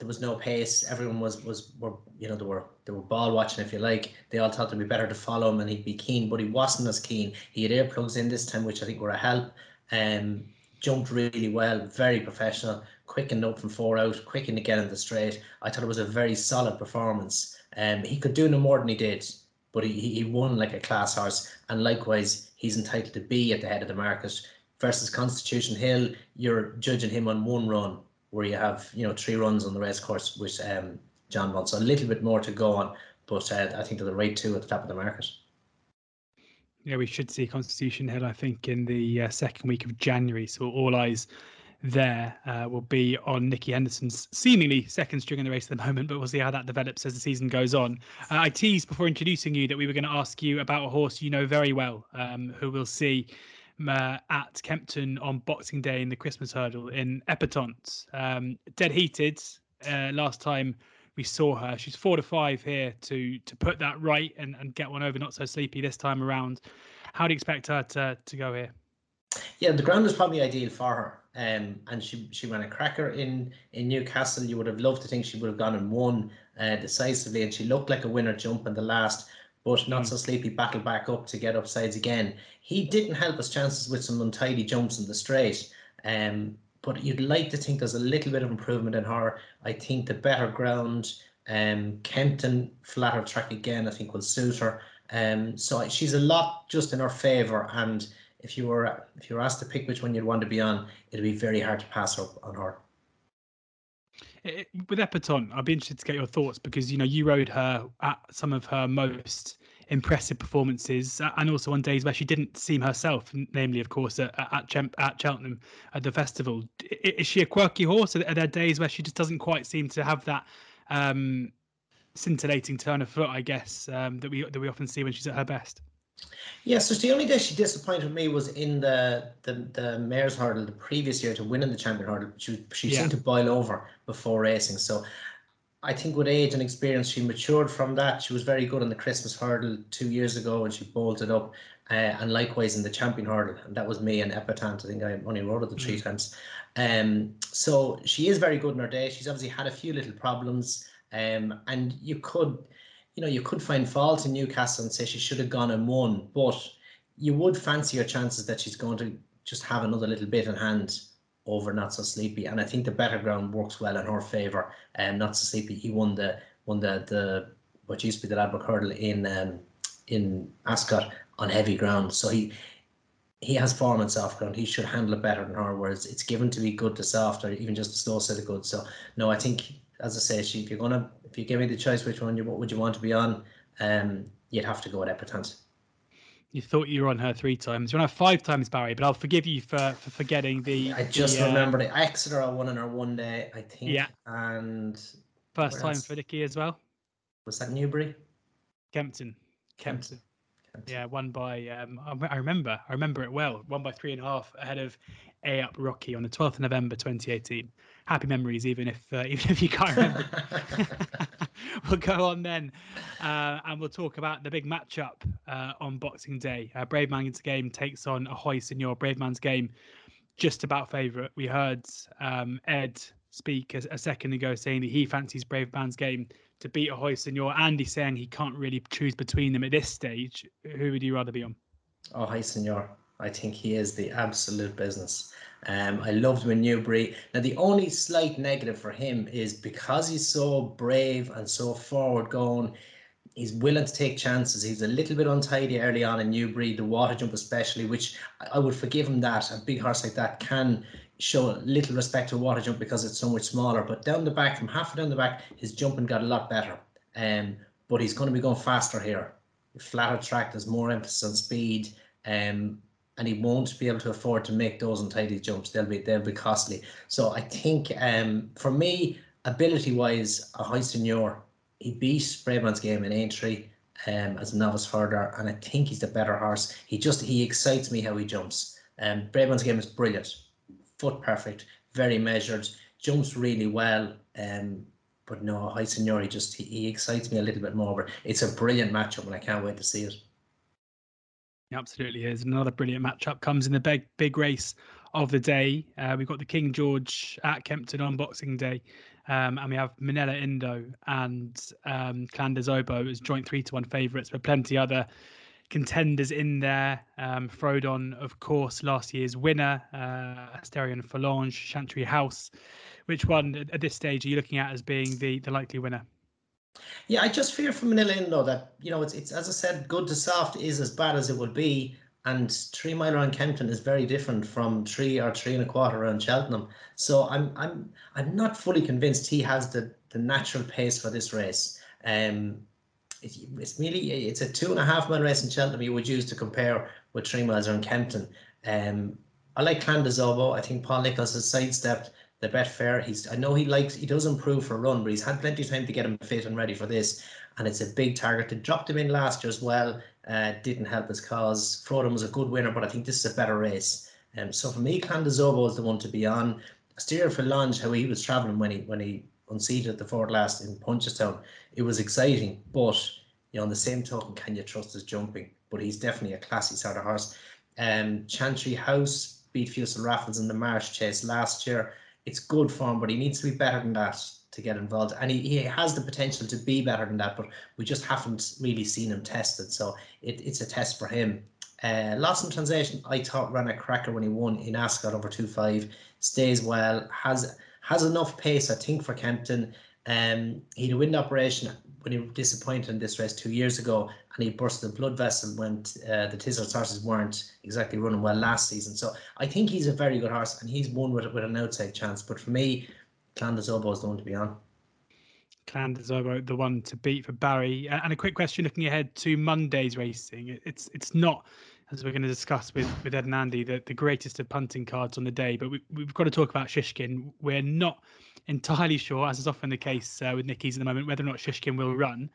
Speaker 3: there was no pace. Everyone was was were you know they were they were ball watching if you like. They all thought it'd be better to follow him and he'd be keen, but he wasn't as keen. He had earplugs in this time, which I think were a help. Um, jumped really well, very professional, quick and up from four out, quick in to get in the straight. I thought it was a very solid performance. Um, he could do no more than he did, but he, he won like a class horse. And likewise, he's entitled to be at the head of the market. Versus Constitution Hill, you're judging him on one run, where you have you know three runs on the race course with um, Jonbon. So a little bit more to go on, but uh, I think they're the right two at the top of the market.
Speaker 1: Yeah, we should see Constitution Hill, I think, in the uh, second week of January. So all eyes there uh, will be on Nicky Henderson's seemingly second string in the race at the moment, but we'll see how that develops as the season goes on. Uh, I teased before introducing you that we were going to ask you about a horse you know very well, um, who we'll see uh, at Kempton on Boxing Day in the Christmas hurdle in Epatante. Um, dead heated uh, last time we saw her. She's four to five here to to put that right and, and get one over. Not so sleepy this time around. How do you expect her to to go here?
Speaker 3: Yeah, the ground was probably ideal for her. Um, and she she ran a cracker in in Newcastle. You would have loved to think she would have gone and won uh, decisively, and she looked like a winner jump in the last, but not mm. so sleepy. Battle back up to get upsides again. He didn't help his chances with some untidy jumps in the straight. Um, but you'd like to think there's a little bit of improvement in her. I think the better ground, um, Kempton flatter track again, I think will suit her. Um, so she's a lot just in her favour, and if you were if you were asked to pick which one you'd want to be on, it'd be very hard to pass up on her.
Speaker 1: It, with Epatante, I'd be interested to get your thoughts because you know you rode her at some of her most impressive performances, and also on days where she didn't seem herself, namely, of course, at at, at Cheltenham at the festival. Is she a quirky horse? Are there days where she just doesn't quite seem to have that um, scintillating turn of foot? I guess um, that we that we often see when she's at her best.
Speaker 3: Yeah, so the only day she disappointed me was in the the, the Mares' hurdle the previous year to win in the champion hurdle. She she yeah. seemed to boil over before racing. So I think with age and experience, she matured from that. She was very good in the Christmas hurdle two years ago when she bolted up, uh, and likewise in the champion hurdle. And that was me and Epatante. I think I only rode it the three mm. times. Um, so she is very good in her day. She's obviously had a few little problems, um, and you could you know, you could find fault in Newcastle and say she should have gone and won, but you would fancy her chances that she's going to just have another little bit in hand over not so sleepy. And I think the better ground works well in her favour. And um, not so sleepy, he won the won the the what used to be the Ladbroke hurdle in um, in Ascot on heavy ground. So he he has form on soft ground. He should handle it better than her. Whereas it's given to be good to soft or even just a slow set of good. So no, I think as I say, if you're gonna if you give me the choice, which one you what would you want to be on? Um, you'd have to go with Epatante.
Speaker 1: You thought you were on her three times. You're on her five times, Barry. But I'll forgive you for, for forgetting the.
Speaker 3: I just
Speaker 1: the, uh,
Speaker 3: remembered it. Exeter, I won on her one day, I think.
Speaker 1: Yeah.
Speaker 3: And
Speaker 1: first time
Speaker 3: else?
Speaker 1: for Nicky as well.
Speaker 3: was that Newbury?
Speaker 1: Kempton. Kempton.
Speaker 3: Kempton.
Speaker 1: Yeah, won by. Um, I I remember. I remember it well. Won by three and a half ahead of A Up Rocky on the 12th of November 2018. Happy memories, even if uh, even if you can't remember. we'll go on then, uh, and we'll talk about the big matchup uh, on Boxing Day. Uh, Bravemansgame takes on a Ahoy Senor. Bravemansgame, just about favourite. We heard um, Ed speak a, a second ago saying that he fancies Bravemansgame to beat a Ahoy Senor. Andy saying he can't really choose between them at this stage. Who would you rather be on?
Speaker 3: Oh, hi, senor. I think he is the absolute business. Um, I loved him in Newbury. Now, the only slight negative for him is because he's so brave and so forward going, he's willing to take chances. He's a little bit untidy early on in Newbury, the water jump especially, which I- would forgive him that. A big horse like that can show little respect to water jump because it's so much smaller. But down the back, from half down the back, his jumping got a lot better. Um, but he's going to be going faster here. Flatter track, there's more emphasis on speed. Um, and he won't be able to afford to make those untidy jumps. They'll be they'll be costly. So I think um, for me, ability wise, Ahoy Senor, he beat Bravemansgame in Aintree um, as a novice hurdler, and I think he's the better horse. He just he excites me how he jumps. Um, game is brilliant, foot perfect, very measured, jumps really well. Um, but no, Ahoy Senor, he just he, he excites me a little bit more. But it's a brilliant matchup, and I can't wait to see it.
Speaker 1: It absolutely is. Another brilliant matchup comes in the big big race of the day. Uh, we've got the King George at Kempton on Boxing Day, um, and we have Minella Indo and um, Clan des Obeaux as joint three to one favourites, but plenty other contenders in there. Um, Frodon, of course, last year's winner, uh, Asterion Forlonge, Chantry House. Which one at- at this stage are you looking at as being the the likely winner?
Speaker 3: Yeah, I just fear for Minella Indo that you know it's it's as I said, good to soft is as bad as it would be, and three mile around Kempton is very different from three or three and a quarter around Cheltenham. So I'm I'm I'm not fully convinced he has the the natural pace for this race. Um, it, it's really it's a two and a half mile race in Cheltenham you would use to compare with three miles around Kempton. Um, I like Clan des Obeaux. I think Paul Nicholls has sidestepped the Betfair. He's I know he likes he does improve for a run, but he's had plenty of time to get him fit and ready for this. And it's a big target. They dropped him in last year as well. Uh, didn't help his cause. Frodon was a good winner, but I think this is a better race. Um, so for me, Clan des Obeaux is the one to be on. Steer for Lange, how he was travelling when he when he unseated the fourth last in Punchestown, it was exciting. But you know, on the same token, can you trust his jumping? But he's definitely a classy sort of horse. Um, Chantry House beat Fusil Raffles in the Marsh Chase last year. It's good form, but he needs to be better than that to get involved. And he, he has the potential to be better than that, but we just haven't really seen him tested. So it, it's a test for him. Uh, Lost in Translation, I thought ran a cracker when he won in Ascot over 2-5. Stays well, has has enough pace, I think, for Kempton. Um, he had a wind operation when he was disappointed in this race two years ago, and he burst the blood vessel when uh, the Tizzard's horses weren't exactly running well last season. So I think he's a very good horse, and he's won with, with an outside chance. But for me, Clan des Obeaux is the one to be on.
Speaker 1: Clan des Obeaux, the one to beat for Barry. And a quick question looking ahead to Monday's racing. It's it's not, as we're going to discuss with, with Ed and Andy, the, the greatest of punting cards on the day, but we, we've got to talk about Shishkin. We're not entirely sure, as is often the case uh, with Nicky's at the moment, whether or not Shishkin will run.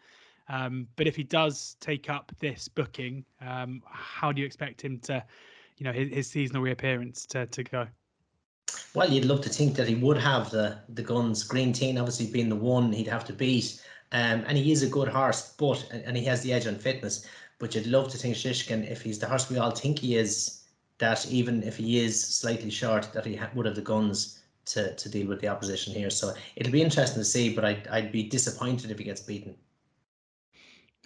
Speaker 1: Um, but if he does take up this booking, um, how do you expect him to, you know, his, his seasonal reappearance to, to go?
Speaker 3: Well, you'd love to think that he would have the the guns. Greaneteen obviously being the one he'd have to beat, um, and he is a good horse, but and, and he has the edge on fitness. But you'd love to think Shishkin, if he's the horse we all think he is, that even if he is slightly short, that he ha- would have the guns to to deal with the opposition here. So it'll be interesting to see, but I'd I'd be disappointed if he gets beaten.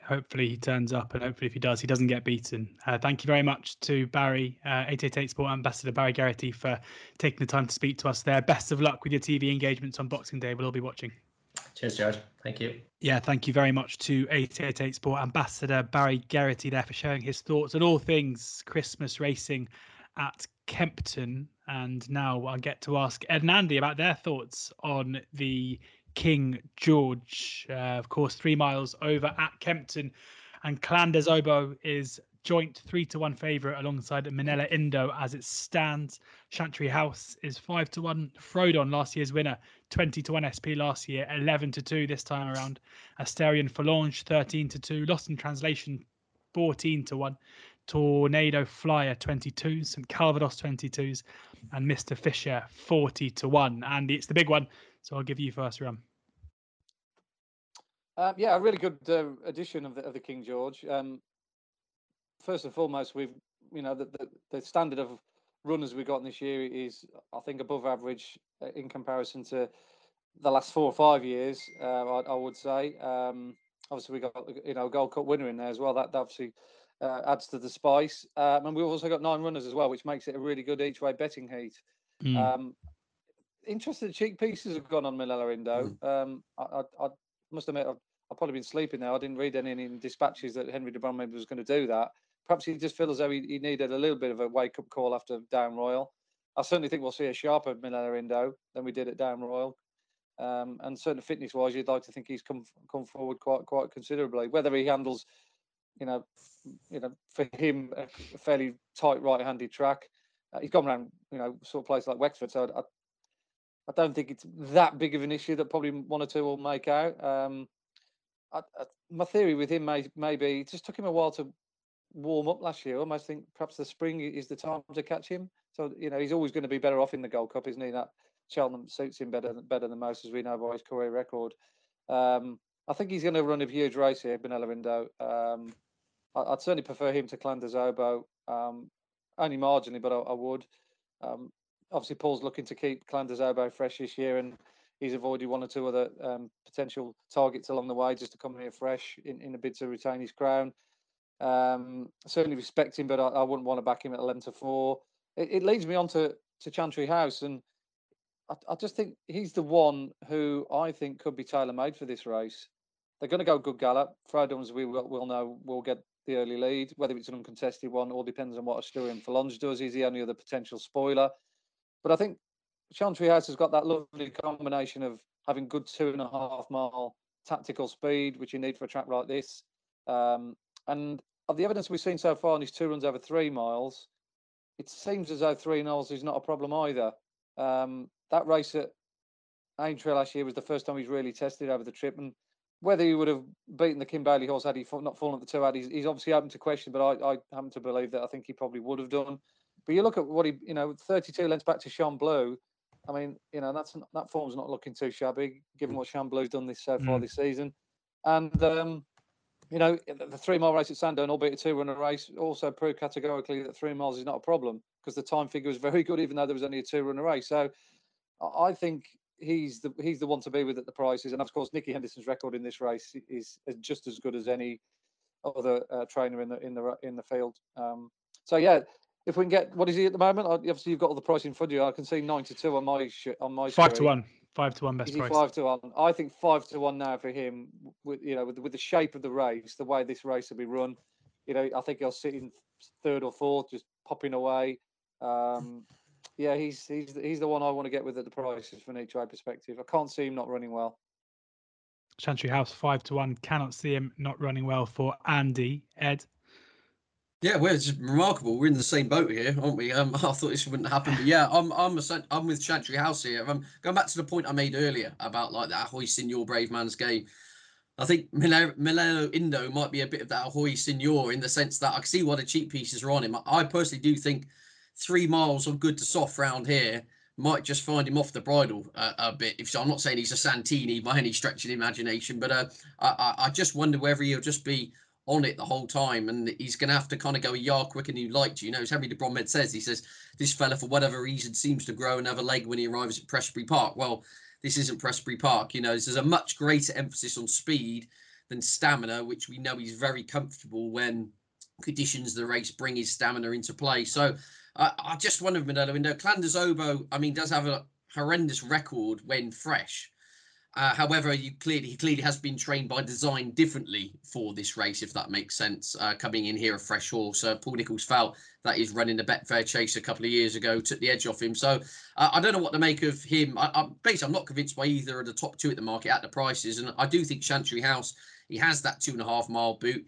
Speaker 1: hopefully he turns up and hopefully if he does he doesn't get beaten uh, thank you very much to barry uh, 888 sport ambassador barry geraghty for taking the time to speak to us there best of luck with your tv engagements on boxing day we'll all be watching
Speaker 3: Cheers, George. Thank you.
Speaker 1: Yeah, thank you very much to 888 Sport Ambassador Barry Geraghty there for sharing his thoughts on all things Christmas racing at Kempton. And now I get to ask Ed and Andy about their thoughts on the King George. Uh, of course, three miles over at Kempton. And Clan des Obeaux is joint three to one favourite alongside Minella Indo as it stands. Chantry House is five to one. Frodon, last year's winner, 20 to 1 SP last year, 11 to 2 this time around. Asterion Forlonge, 13 to 2. Lost in Translation, 14 to 1. Tornado Flyer 22, St Calvados 22s, and Mr. Fisher 40 to 1. Andy, it's the big one, so I'll give you first run.
Speaker 4: Um, yeah, a really good uh, edition of the, of the King George. Um, first and foremost, we've you know the, the, the standard of runners we've got this year is I think above average uh, in comparison to the last four or five years. Uh, I, I, would say. Um, obviously, we got you know Gold Cup winner in there as well. That, that obviously uh, adds to the spice. Um, and we've also got nine runners as well, which makes it a really good each way betting heat. Mm. Um, interested cheek pieces have gone on Minella Indo. Mm. Um, I, I, I, must admit, I've, I've, probably been sleeping now. I didn't read any in dispatches that Henry de Bromhead was going to do that. Perhaps he just feels as though he, he, needed a little bit of a wake up call after Down Royal. I certainly think we'll see a sharper Minella Indo than we did at Down Royal. Um, and certainly fitness wise, you'd like to think he's come come forward quite quite considerably. Whether he handles, you know, you know, for him a fairly tight right-handed track. Uh, he's gone around, you know, sort of place like Wexford, so I, I don't think it's that big of an issue that probably one or two will make out. Um, I, I, my theory with him may, may be it just took him a while to warm up last year. I almost think perhaps the spring is the time to catch him. So you know he's always going to be better off in the Gold Cup, isn't he? That Cheltenham suits him better better than most, as we know by his career record. Um, I think he's going to run a huge race here, Minella Indo. Um, I, would certainly prefer him to Clan des Obeaux, um, only marginally, but I, I would. Um, obviously, Paul's looking to keep Clan des Obeaux fresh this year, and he's avoided one or two other um, potential targets along the way just to come here fresh in, in a bid to retain his crown. Um, certainly respect him, but I, I, wouldn't want to back him at 11 to 4. It, it leads me on to, to Chantry House, and I, I, just think he's the one who I think could be tailor made for this race. They're going to go good gallop. Frodon's, we will, will know, will get the early lead. Whether it's an uncontested one all depends on what Asterion Forlonge does. He's the only other potential spoiler. But I think Chantry House has got that lovely combination of having good two and a half mile tactical speed, which you need for a track like this. Um, and of the evidence we've seen so far in his two runs over three miles, it seems as though three miles is not a problem either. Um, that race at Aintree last year was the first time he's really tested over the trip, and whether he would have beaten the Kim Bailey horse had he not fallen at the two, had he's, he's obviously open to question, but I, I happen to believe that I think he probably would have done. But you look at what he, you know, 32 lengths back to Shan Blue. I mean, you know, that's that form's not looking too shabby, given what Shan Blue's done this so far mm. this season. And um, you know, the three mile race at Sandown, albeit a two runner race, also proved categorically that three miles is not a problem because the time figure was very good, even though there was only a two runner race. So I think he's the he's the one to be with at the prices, and of course Nicky Henderson's record in this race is, is just as good as any other uh, trainer in the in the in the field. Um, so yeah, if we can get what is he at the moment? Obviously, you've got all the price in front of you. I can see ninety two on my on my
Speaker 1: five to one. Five to one best
Speaker 4: price. Five to one. I think five to one now for him. With you know, with, with the shape of the race, the way this race will be run, you know, I think he'll sit in third or fourth, just popping away. Um, yeah, he's he's he's the one I want to get with at the prices from an each way perspective. I can't see him not running well.
Speaker 1: Chantry House five to one. Cannot see him not running well for Andy Ed.
Speaker 2: Yeah, well, it's just remarkable. We're in the same boat here, aren't we? Um, I thought this wouldn't happen, but yeah, I'm I'm a, I'm with Chantry House here. I'm going back to the point I made earlier about like that Ahoy Senor Bravemansgame. I think Minella Indo might be a bit of that Ahoy Senor in the sense that I see what the cheek pieces are on him. I personally do think three miles of good to soft round here might just find him off the bridle uh, a bit. If so, I'm not saying he's a Santini by any stretch of the imagination, but uh, I, I just wonder whether he'll just be on it the whole time and he's going to have to kind of go a yard quicker than you like to. You know, as Henry de Bromhead says, he says, this fella, for whatever reason, seems to grow another leg when he arrives at Prestbury Park. Well, this isn't Prestbury Park. You know, there's a much greater emphasis on speed than stamina, which we know he's very comfortable when conditions the race bring his stamina into play. So I, I just wonder, Minella, you know, Clan des Obeaux, I mean, does have a horrendous record when fresh. Uh, however, you clearly he clearly has been trained by design differently for this race, if that makes sense. Uh, coming in here a fresh horse, uh, Paul Nicholls felt that he's running the Betfair Chase a couple of years ago, took the edge off him. So uh, I don't know what to make of him. I, I, basically, I'm not convinced by either of the top two at the market at the prices, and I do think Chantry House he has that two and a half mile boot.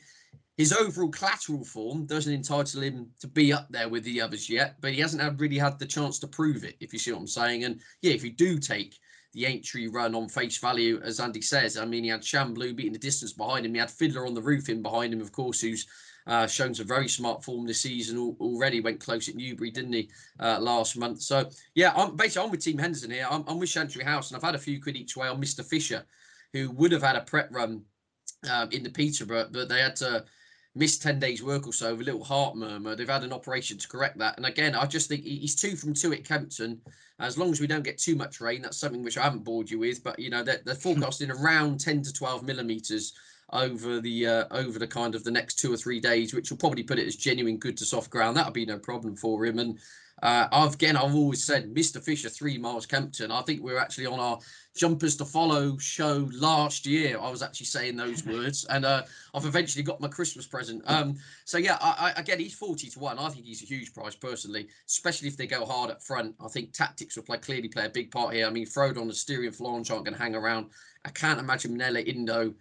Speaker 2: His overall collateral form doesn't entitle him to be up there with the others yet, but he hasn't had, really had the chance to prove it, if you see what I'm saying. And yeah, if you do take the Aintree run on face value, as Andy says. I mean, he had Shan Blue beating the distance behind him. He had Fiddler on the roof in behind him, of course, who's uh, shown some very smart form this season already. Went close at Newbury, didn't he, uh, last month? So yeah, I'm basically I'm with Team Henderson here. I'm, I'm with Chantry House, and I've had a few quid each way on Mr. Fisher, who would have had a prep run um, in the Peterborough, but they had to missed 10 days work or so with a little heart murmur. They've had an operation to correct that. And again, I just think he's two from two at Kempton. As long as we don't get too much rain, that's something which I haven't bored you with. But, you know, they're, they're forecasting around 10 to 12 millimetres over the uh, over the kind of the next two or three days, which will probably put it as genuine good to soft ground. That'll be no problem for him. And uh, I've again, I've always said Mr. Fisher, three miles Kempton. I think we are actually on our jumpers to follow show last year. I was actually saying those words, and uh, I've eventually got my Christmas present. Um, so yeah, I, I, again, he's forty to one. I think he's a huge price personally, especially if they go hard up front. I think tactics will play clearly play a big part here. I mean, Frodon, Asterion Forlonge aren't going to hang around. I can't imagine Minella Indo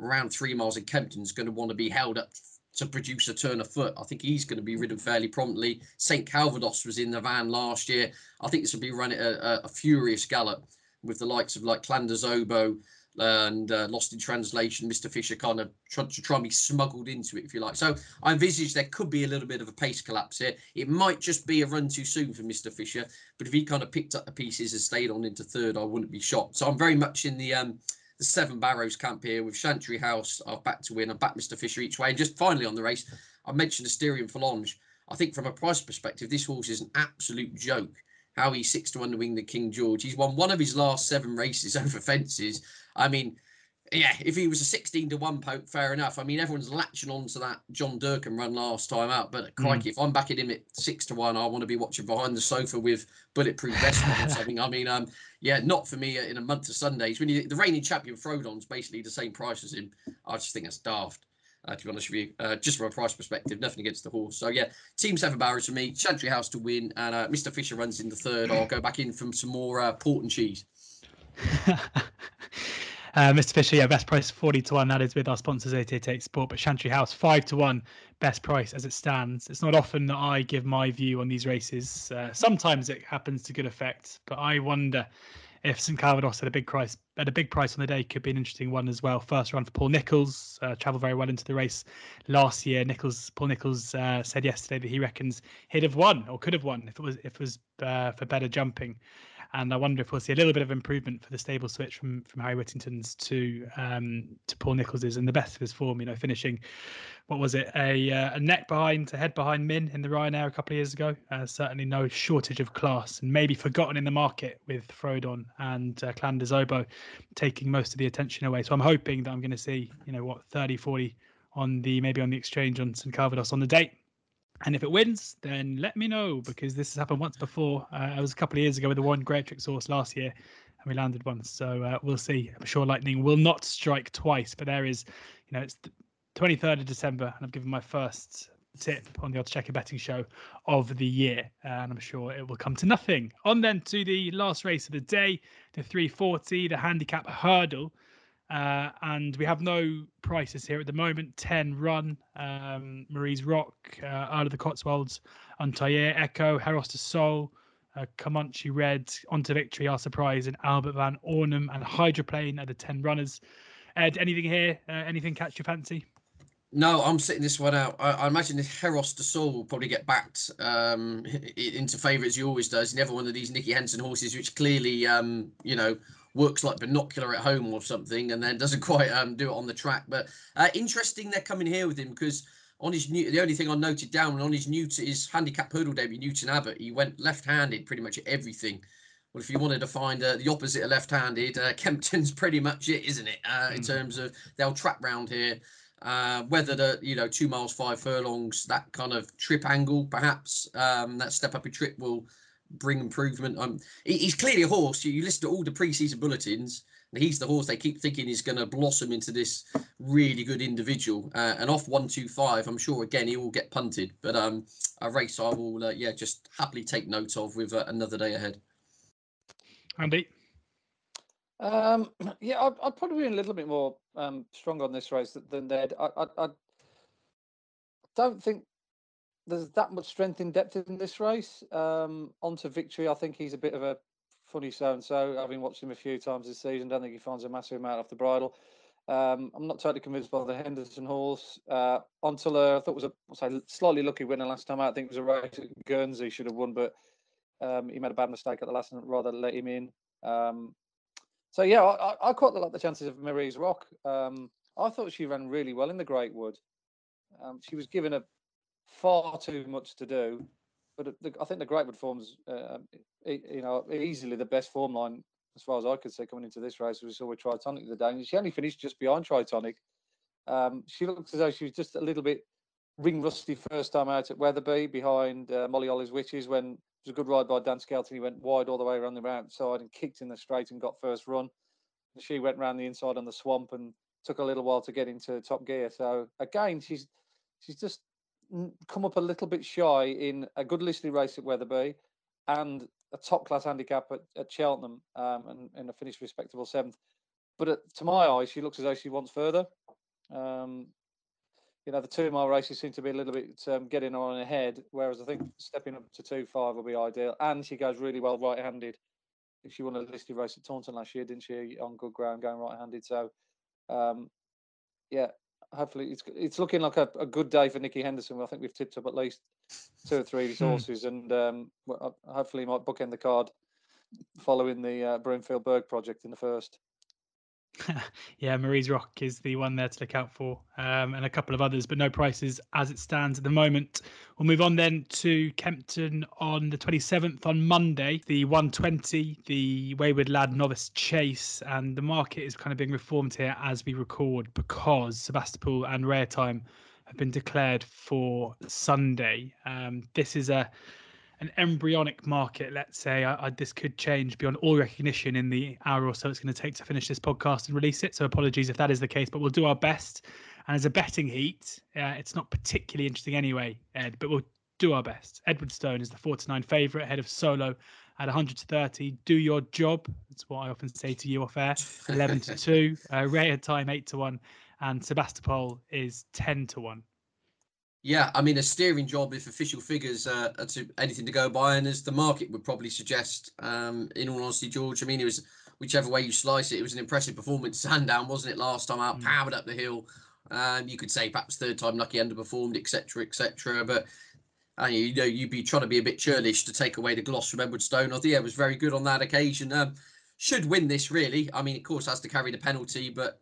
Speaker 2: around three miles in Kempton's going to want to be held up to produce a turn of foot. I think he's going to be ridden fairly promptly. St. Calvados was in the van last year. I think this will be running a, a, furious gallop with the likes of like Clan des Obeaux and uh, Lost in Translation, Mr. Fisher kind of trying to try and be smuggled into it, if you like. So I envisage there could be a little bit of a pace collapse here. It might just be a run too soon for Mr. Fisher, but if he kind of picked up the pieces and stayed on into third, I wouldn't be shocked. So I'm very much in the um, the Seven Barrows camp here with Chantry House. I've backed to win. I've backed Mr. Fisher each way. And just finally on the race, I mentioned Asterion Forlonge. I think from a price perspective, this horse is an absolute joke. How he's six to one to win the King George. He's won one of his last seven races over fences. I mean, yeah, if he was a 16 to 1 poke, fair enough. I mean, everyone's latching on to that John Durkan run last time out. But crikey, mm. if I'm backing him at 6 to 1, I want to be watching behind the sofa with bulletproof vest or something. I mean, um, yeah, not for me in a month of Sundays. When you, the reigning champion Frodon's basically the same price as him, I just think that's daft. Uh, to be honest with you, uh, just from a price perspective, nothing against the horse. So yeah, Team Seven Barrows for me, Chantry House to win, and uh, Mr. Fisher runs in the third. I'll go back in from some more uh, port and cheese.
Speaker 1: Uh, Mr. Fisher, yeah, best price 40 to 1. That is with our sponsors, 888 Sport. But Chantry House, 5 to 1, best price as it stands. It's not often that I give my view on these races. Uh, sometimes it happens to good effect, but I wonder if St Calvados at a big price at a big price on the day could be an interesting one as well. First run for Paul Nicholls, uh, travelled very well into the race last year. Nicholls, Paul Nicholls uh, said yesterday that he reckons he'd have won or could have won if it was if it was uh, for better jumping and I wonder if we'll see a little bit of improvement for the stable switch from from Harry Whittington's to um, to Paul Nicholls's in the best of his form. You know, finishing what was it a uh, a neck behind, a head behind Min in the Ryanair a couple of years ago. Uh, certainly no shortage of class, and maybe forgotten in the market with Frodon and uh, Clan des Obeaux taking most of the attention away. So I'm hoping that I'm going to see you know what 30, 40 on the maybe on the exchange on St Calvados on the date and if it wins, then let me know because this has happened once before. Uh, it was a couple of years ago with the Warren Greatrex horse last year, and we landed once. So uh, we'll see. I'm sure lightning will not strike twice, but there is, you know, it's the 23rd of December, and I've given my first tip on the Oddschecker betting show of the year, and I'm sure it will come to nothing. On then to the last race of the day, the 340, the handicap hurdle. Uh, and we have no prices here at the moment. 10 run, um, Marie's Rock, uh, out of the Cotswolds, Untayer, Echo, Heros de Sol, uh, Comanche Red, Onto Victory, Our Surprise, and Albert Van Ornum and Hydroplane are the 10 runners. Ed, anything here? Uh, anything catch your fancy?
Speaker 2: No, I'm sitting this one out. I, I imagine this Heros de Sol will probably get backed um, into favour as he always does. Never one of these Nicky Henderson horses, which clearly, um, you know, works like binocular at home or something, and then doesn't quite um, do it on the track. But uh, interesting, they're coming here with him because on his new, the only thing I noted down on his new to his handicap hurdle debut, Newton Abbot, he went left-handed pretty much at everything. Well, if you wanted to find uh, the opposite of left-handed, uh, Kempton's pretty much it, isn't it? Uh, in mm. terms of they'll trap round here. Uh, whether the you know two miles five furlongs that kind of trip angle perhaps um, that step up a trip will bring improvement. Um, he, he's clearly a horse. You, you listen to all the preseason bulletins, and he's the horse they keep thinking is going to blossom into this really good individual. Uh, and off one two five, I'm sure again he will get punted. But um, a race I will uh, yeah just happily take note of with uh, another day ahead.
Speaker 1: Andy.
Speaker 4: Um, yeah, I'd, I'd, probably be a little bit more um, strong on this race than Ned. I, I, I, don't think there's that much strength in depth in this race. Um, onto victory, I think he's a bit of a funny so and so. I've been watching him a few times this season. Don't think he finds a massive amount off the bridle. Um, I'm not totally convinced by the Henderson horse. Uh, I thought was a say, slightly lucky winner last time out. I think it was a race at Guernsey should have won, but um, he made a bad mistake at the last and rather let him in. Um, so yeah, I, I, quite like the chances of Marie's Rock. Um, I thought she ran really well in the Greatwood. Um, she was given a far too much to do. But the, I think the Greatwood forms, uh, you know, easily the best form line as far as I could say coming into this race. We saw with Tritonic the day, and she only finished just behind Tritonic. Um, she looks as though she was just a little bit ring rusty first time out at Wetherby behind uh, Molly Ollys Wishes when it was a good ride by Dan Skelton. He went wide all the way around the outside and kicked in the straight and got first run. She went round the inside on the swamp and took a little while to get into top gear. So again, she's she's just come up a little bit shy in a good listed race at Wetherby and a top class handicap at, at Cheltenham um, and, and a finished respectable seventh. But at, to my eye, she looks as though she wants further. Um, you know, the two mile races seem to be a little bit um, getting on ahead, whereas I think stepping up to two five will be ideal. And she goes really well right handed. She won a listed race at Taunton last year, didn't she? On good ground, going right handed. So, um, yeah, hopefully it's it's looking like a, a good day for Nicky Henderson. I think we've tipped up at least two or three resources, hmm. and um, hopefully he might bookend the card following the uh, Broomfield Burg project in the first.
Speaker 1: yeah, Marie's Rock is the one there to look out for, um, and a couple of others, but no prices as it stands at the moment. We'll move on then to Kempton on the 27th on Monday, the 120, the Wayward Lad Novice Chase, and the market is kind of being reformed here as we record because Sebastopol and Rare Time have been declared for Sunday. Um, this is a an embryonic market, let's say, I, I, this could change beyond all recognition in the hour or so it's going to take to finish this podcast and release it. So apologies if that is the case, but we'll do our best. And as a betting heat, uh, it's not particularly interesting anyway, Ed, but we'll do our best. Edwardstone is the 4 to 9 favourite ahead of Solo at 100 to 30. Do your job. That's what I often say to you off air. 11 to 2. Uh, Rare time 8 to 1. And Sebastopol is 10 to 1.
Speaker 2: Yeah, I mean, a steering job if official figures uh, are to anything to go by, and as the market would probably suggest. Um, in all honesty, George, I mean, it was whichever way you slice it, it was an impressive performance. Sandown, wasn't it, last time out, mm. powered up the hill. Um, you could say perhaps third time lucky underperformed, etc., etc. But uh, you know, you'd be trying to be a bit churlish to take away the gloss from Edwardstone. I think yeah, it was very good on that occasion. Um, should win this really. I mean, of course, has to carry the penalty, but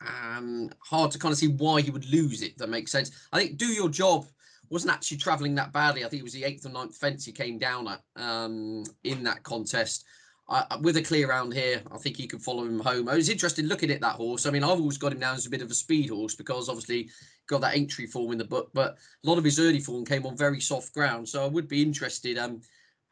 Speaker 2: um, hard to kind of see why he would lose it. That makes sense. I think do your job wasn't actually travelling that badly. I think it was the eighth or ninth fence he came down at um, in that contest. I, with a clear round here, I think he could follow him home. I was interested looking at that horse. I mean, I've always got him down as a bit of a speed horse because obviously got that entry form in the book, but a lot of his early form came on very soft ground. So I would be interested. Um,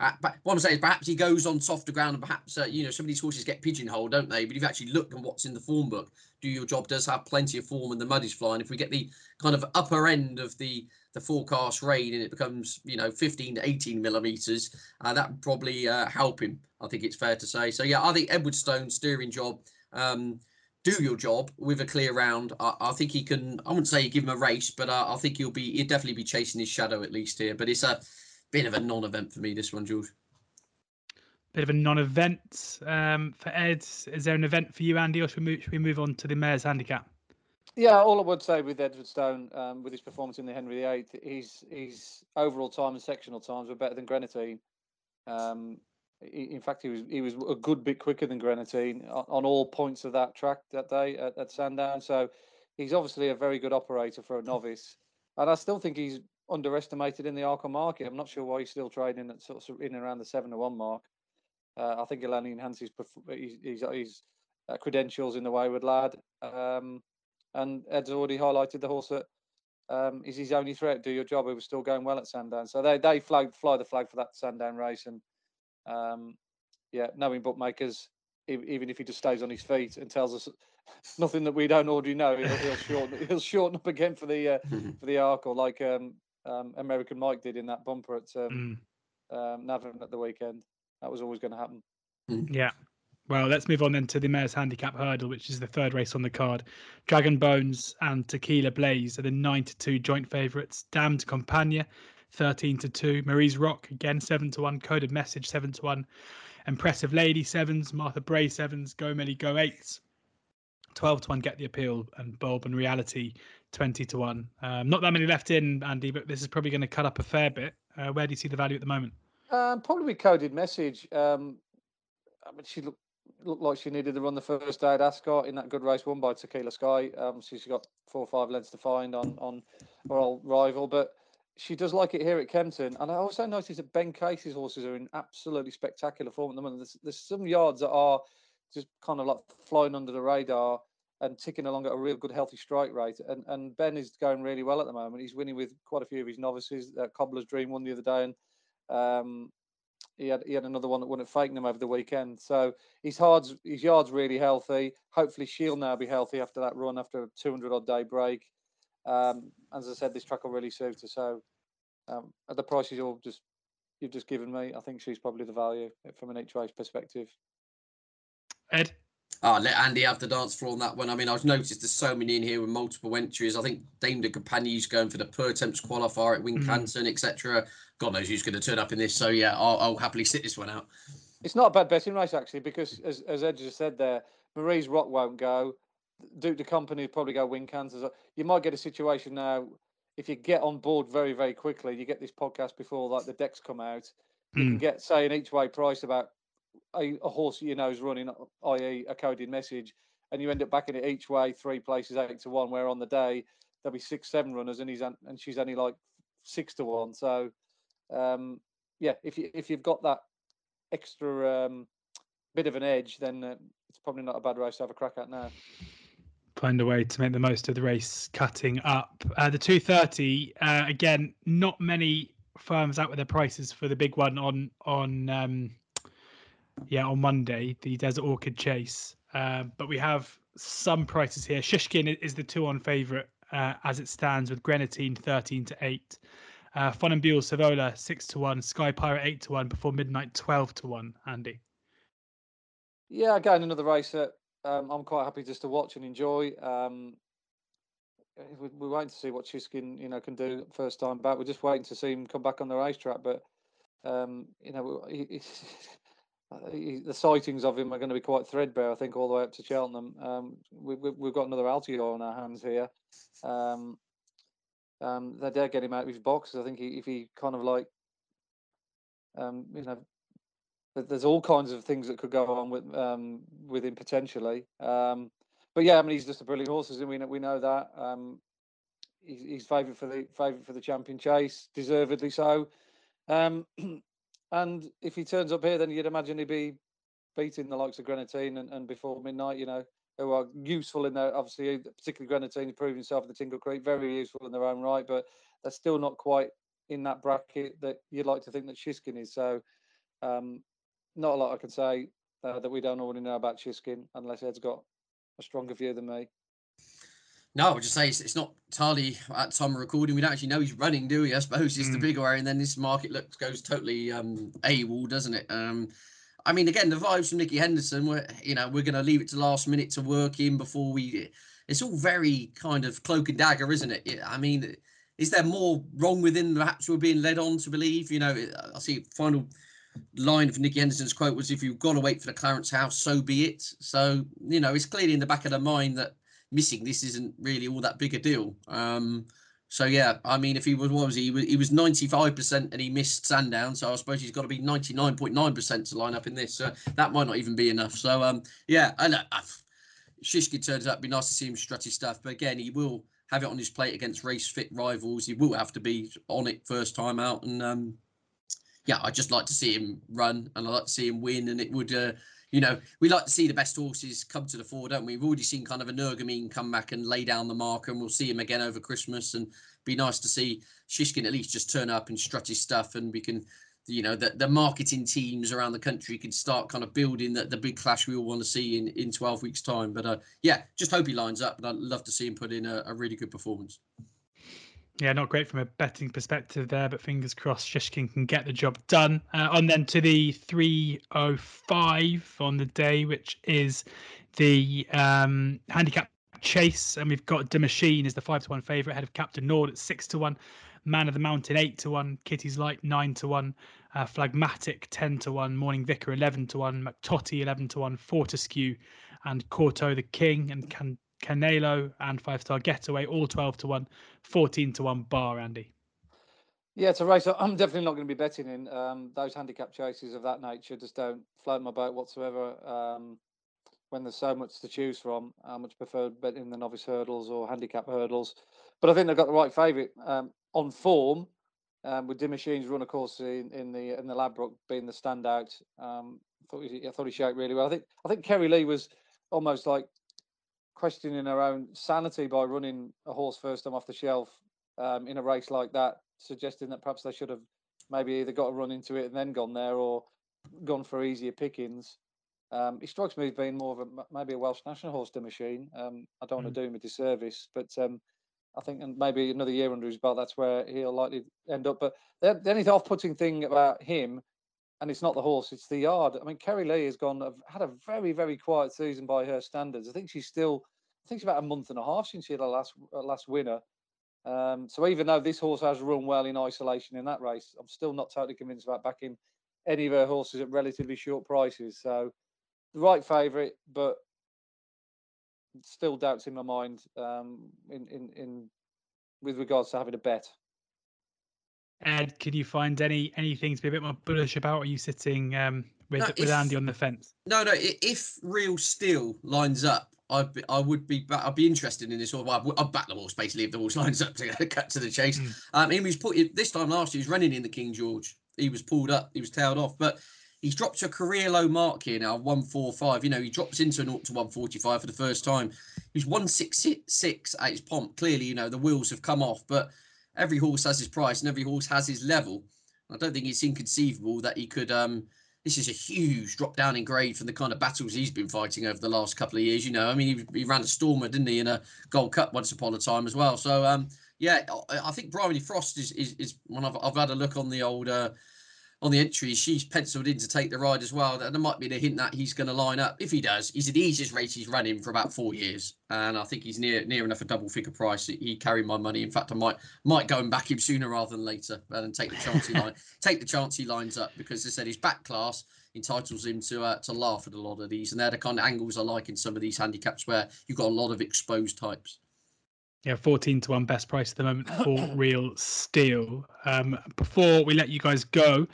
Speaker 2: uh, but what I'm saying is perhaps he goes on softer ground and perhaps, uh, you know, some of these horses get pigeonholed, don't they? But if you actually look at what's in the form book, Do Your Job does have plenty of form and the mud is flying. If we get the kind of upper end of the the forecast rain and it becomes, you know, 15 to 18 millimeters, uh, that would probably uh, help him. I think it's fair to say. So, yeah, I think Edward Edwardstone steering job. Um, do your job with a clear round. I, I, think he can. I wouldn't say give him a race, but uh, I think he'll be. He'll definitely be chasing his shadow at least here. But it's a bit of a non-event for me. This one, George.
Speaker 1: Bit of a non-event um, for Ed. Is there an event for you, Andy, or should we move, should we move on to the Mayor's Handicap?
Speaker 4: Yeah, all I would say with Edwardstone, um, with his performance in the Henry VIII, his his overall time and sectional times were better than Greaneteen. Um, in fact, he was he was a good bit quicker than Greaneteen on, on all points of that track that day at, at Sandown. So he's obviously a very good operator for a novice, and I still think he's underestimated in the Arkle market. I'm not sure why he's still trading at sort of in around the seven to one mark. Uh, I think he'll only enhance his his, his, his uh, credentials in the Wayward Lad. Um, and Ed's already highlighted the horse that um, is his only threat. Do your job. He was still going well at Sandown, so they they flag fly the flag for that Sandown race, and Um, yeah, knowing bookmakers, even if he just stays on his feet and tells us nothing that we don't already know, he'll, he'll shorten he'll shorten up again for the uh, for the arc, or like um, um, American Mike did in that bumper at um, mm. um, Navan at the weekend. That was always going to happen.
Speaker 1: Mm. Yeah. Well, let's move on then to the Mayor's Handicap Hurdle, which is the third race on the card. Dragon Bones and Tequila Blaze are the 9 to 2 joint favourites. Dame de Compagnie, 13 to 2. Marie's Rock, again, 7 to 1. Coded Message, 7 to 1. Impressive Lady, 7s. Martha Bray, 7s. Go Millie, Go 8s. 12 to 1 Get the Appeal and Bulb and Reality 20 to 1. Um, not that many left in, Andy, but this is probably going to cut up a fair bit. Uh, where do you see the value at the moment?
Speaker 4: Um, probably coded message. Um, I mean, she looked looked like she needed to run the first day at Ascot in that good race won by Tequila Sky. Um, she's got four or five lengths to find on on her old rival, but she does like it here at Kempton. And I also noticed that Ben Casey's horses are in absolutely spectacular form at the moment. There's, there's some yards that are just kind of like flying under the radar and ticking along at a real good, healthy strike rate. And and Ben is going really well at the moment. He's winning with quite a few of his novices. Uh, Cobbler's Dream won the other day, and um, he had he had another one that won at Fakenham over the weekend. So his yards his yards really healthy. Hopefully she'll now be healthy after that run after a 200 odd day break. Um, as I said, this track will really suit her. So um, at the prices you've just you've just given me, I think she's probably the value from an each race perspective.
Speaker 1: Ed?
Speaker 2: Oh, let Andy have the dance floor on that one. I mean, I've noticed there's so many in here with multiple entries. I think Dame de Compagnie's going for the per Pertemps qualifier at Wincanton, mm. etc. God knows who's going to turn up in this. So, yeah, I'll, I'll, happily sit this one out.
Speaker 4: It's not a bad betting race, actually, because as, as Ed just said there, Marie's Rock won't go. Duke de Company will probably go Wincanton. You might get a situation now, if you get on board very, very quickly, you get this podcast before like the decks come out, you mm. can get, say, an each way price about a, a horse you know is running, i.e., a coded message, and you end up backing it each way, three places, eight to one. Where on the day there'll be six, seven runners, and he's and she's only like six to one. So, um, yeah, if you if you've got that extra um, bit of an edge, then uh, it's probably not a bad race to have a crack at now.
Speaker 1: Find a way to make the most of the race cutting up. Uh, the 230, uh, again, not many firms out with their prices for the big one on on um, yeah, on Monday, the Desert Orchid Chase. Uh, but we have some prices here. Shishkin is the two on favourite uh, as it stands with Greaneteen 13 to 8. Uh, Funambule Sivola 6 to 1. Sky Pirate 8 to 1. Before midnight 12 to 1. Andy.
Speaker 4: Yeah, again, another race that um, I'm quite happy just to watch and enjoy. Um, we're waiting to see what Shishkin, you know, can do first time back. We're just waiting to see him come back on the racetrack. But um, you know, the sightings of him are going to be quite threadbare, I think, all the way up to Cheltenham. Um, we, have we, got another Altior on our hands here. Um, um, they dare get him out of his box. I think he, if he kind of like, um, you know, there's all kinds of things that could go on with um, with him potentially. Um, but yeah, I mean, he's just a brilliant horse, and we know, we know that. Um, he's, he's favourite for the favourite for the champion chase, deservedly so. Um, And if he turns up here, then you'd imagine he'd be beating the likes of Greaneteen and, and before midnight, you know, who are useful in their obviously, particularly Greaneteen proved himself at the Tingle Creek, very useful in their own right, but they're still not quite in that bracket that you'd like to think that Shishkin is. So, um, not a lot I can say uh, that we don't already know about Shishkin, unless Ed's got a stronger view than me.
Speaker 2: No, I would just say it's, it's not entirely at time of recording. We don't actually know he's running, do we? I suppose it's mm. the big worry, and then this market looks goes totally um, AWOL, doesn't it? Um, I mean, again, the vibes from Nicky Henderson, we're you know we're going to leave it to last minute to work in before we. It's all very kind of cloak and dagger, isn't it? I mean, is there more wrong within perhaps we're being led on to believe? You know, I see final line of Nicky Henderson's quote was, "If you've got to wait for the Clarence House, so be it." So you know, it's clearly in the back of the mind that missing this isn't really all that big a deal. Um, so yeah, I mean, if he was what was he? He was ninety five percent and he missed Sandown, so I suppose he's got to be ninety nine point nine percent to line up in this. So that might not even be enough. So um, yeah, I know. Shishkin turns out, be nice to see him strut his stuff, but again, he will have it on his plate against race fit rivals. He will have to be on it first time out, and um, yeah, I just like to see him run, and I like to see him win, and it would. Uh, you know, we like to see the best horses come to the fore, don't we? We've already seen kind of a Energumene come back and lay down the marker, and we'll see him again over Christmas. And be nice to see Shishkin at least just turn up and strut his stuff, and we can you know the, the marketing teams around the country can start kind of building the, the big clash we all want to see in in 12 weeks time but uh yeah just hope he lines up and i'd love to see him put in a, a really good performance
Speaker 1: yeah, not great from a betting perspective there, but fingers crossed Shishkin can get the job done. Uh, on then to the 305 on the day, which is the um, handicap chase. And we've got De Machine is the 5 to 1 favourite ahead of Captain Nord at 6 to 1. Man of the Mountain 8 to 1. Kitty's Light 9 to 1. Uh, Phlegmatic 10 to 1. Morning Vicar 11 to 1. McTotty 11 to 1. Fortescue and Corto the King and Can Canelo and Five Star Getaway, all 12 to 1, 14 to 1 bar, Andy.
Speaker 4: Yeah, it's a race I'm definitely not going to be betting in. Um, those handicap chases of that nature just don't float my boat whatsoever. Um, when there's so much to choose from, I much prefer betting the novice hurdles or handicap hurdles. But I think they've got the right favourite um, on form. Um, with Machines run, of course, in, in the in the Ladbroke being the standout. Um, I thought he, I thought he showed really well. I think I think Kerry Lee was almost like questioning her own sanity by running a horse first time off the shelf um, in a race like that, suggesting that perhaps they should have maybe either got a run into it and then gone there or gone for easier pickings. Um, he strikes me as being more of a maybe a Welsh national horse, De Machine. Um, I don't mm. want to do him a disservice, but um, I think and maybe another year under his belt, that's where he'll likely end up. But the, the only off-putting thing about him, and it's not the horse, it's the yard. I mean, Kerry Lee has gone had a very very quiet season by her standards. I think she's still I think it's about a month and a half since she had her last last winner. Um, so even though this horse has run well in isolation in that race, I'm still not totally convinced about backing any of her horses at relatively short prices. So the right favourite, but still doubts in my mind um, in, in in with regards to having a bet.
Speaker 1: Ed, could you find any anything to be a bit more bullish about? Are you sitting um, with no, if, with Andy on the fence?
Speaker 2: No, no. If Real Steel lines up I'd be, I would be, I'd be interested in this. Or well, I'd back the horse basically if the horse lines up to cut to the chase. Mm. Um, he was put this time last year. He was running in the King George. He was pulled up. He was tailed off, but he's dropped to a career low mark here now, one four five. You know, he drops into an 0 to one forty five for the first time. He's one six six at his pomp. Clearly, you know the wheels have come off, but every horse has his price and every horse has his level. I don't think it's inconceivable that he could um this is a huge drop down in grade from the kind of battles he's been fighting over the last couple of years. You know, I mean, he, he ran a Stormer, didn't he, in a Gold Cup once upon a time as well. So, um, yeah, I think Bryony Frost is, is, is when I've, I've had a look on the old uh, on the entries, she's penciled in to take the ride as well. There might be a hint that he's going to line up. If he does, he's the easiest race he's running for about four years, and I think he's near near enough a double figure price. He carry my money. In fact, I might might go and back him sooner rather than later, and take the chance he line take the chance he lines up because they said his back class entitles him to uh, to laugh at a lot of these, and they're the kind of angles I like in some of these handicaps where you've got a lot of exposed types.
Speaker 1: Yeah, 14 to 1 best price at the moment for real steel. Um, before we let you guys go,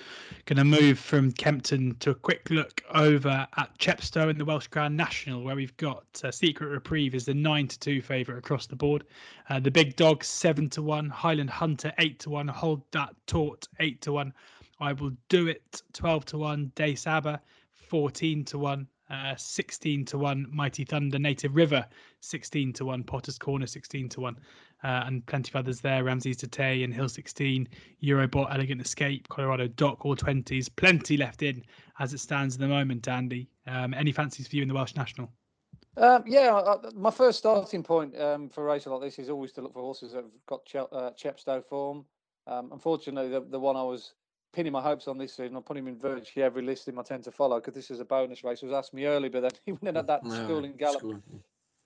Speaker 1: going to move from Kempton to a quick look over at Chepstow in the Welsh Grand National, where we've got uh, Secret Reprieve is the 9 to 2 favourite across the board. Uh, the Big Dog 7 to 1, Highland Hunter 8 to 1, Hold That Taut 8 to 1. I will do it 12 to 1, Day Saba 14 to 1, uh, 16 to 1 Mighty Thunder, Native River 16 to 1, Potter's Corner 16 to 1, uh, and plenty of others there Ramses Tay and Hill 16, Eurobot, Elegant Escape, Colorado Dock, all 20s. Plenty left in as it stands at the moment, Andy. Um, any fancies for you in the Welsh National?
Speaker 4: Um, yeah, uh, my first starting point um, for a race like this is always to look for horses that have got Ch- uh, Chepstow form. Um, unfortunately, the, the one I was pinning my hopes on this season. I'm putting him in virtually every listing I tend to follow because this is a bonus race. It was asked me early, but then he went in at that no, school in Gallup.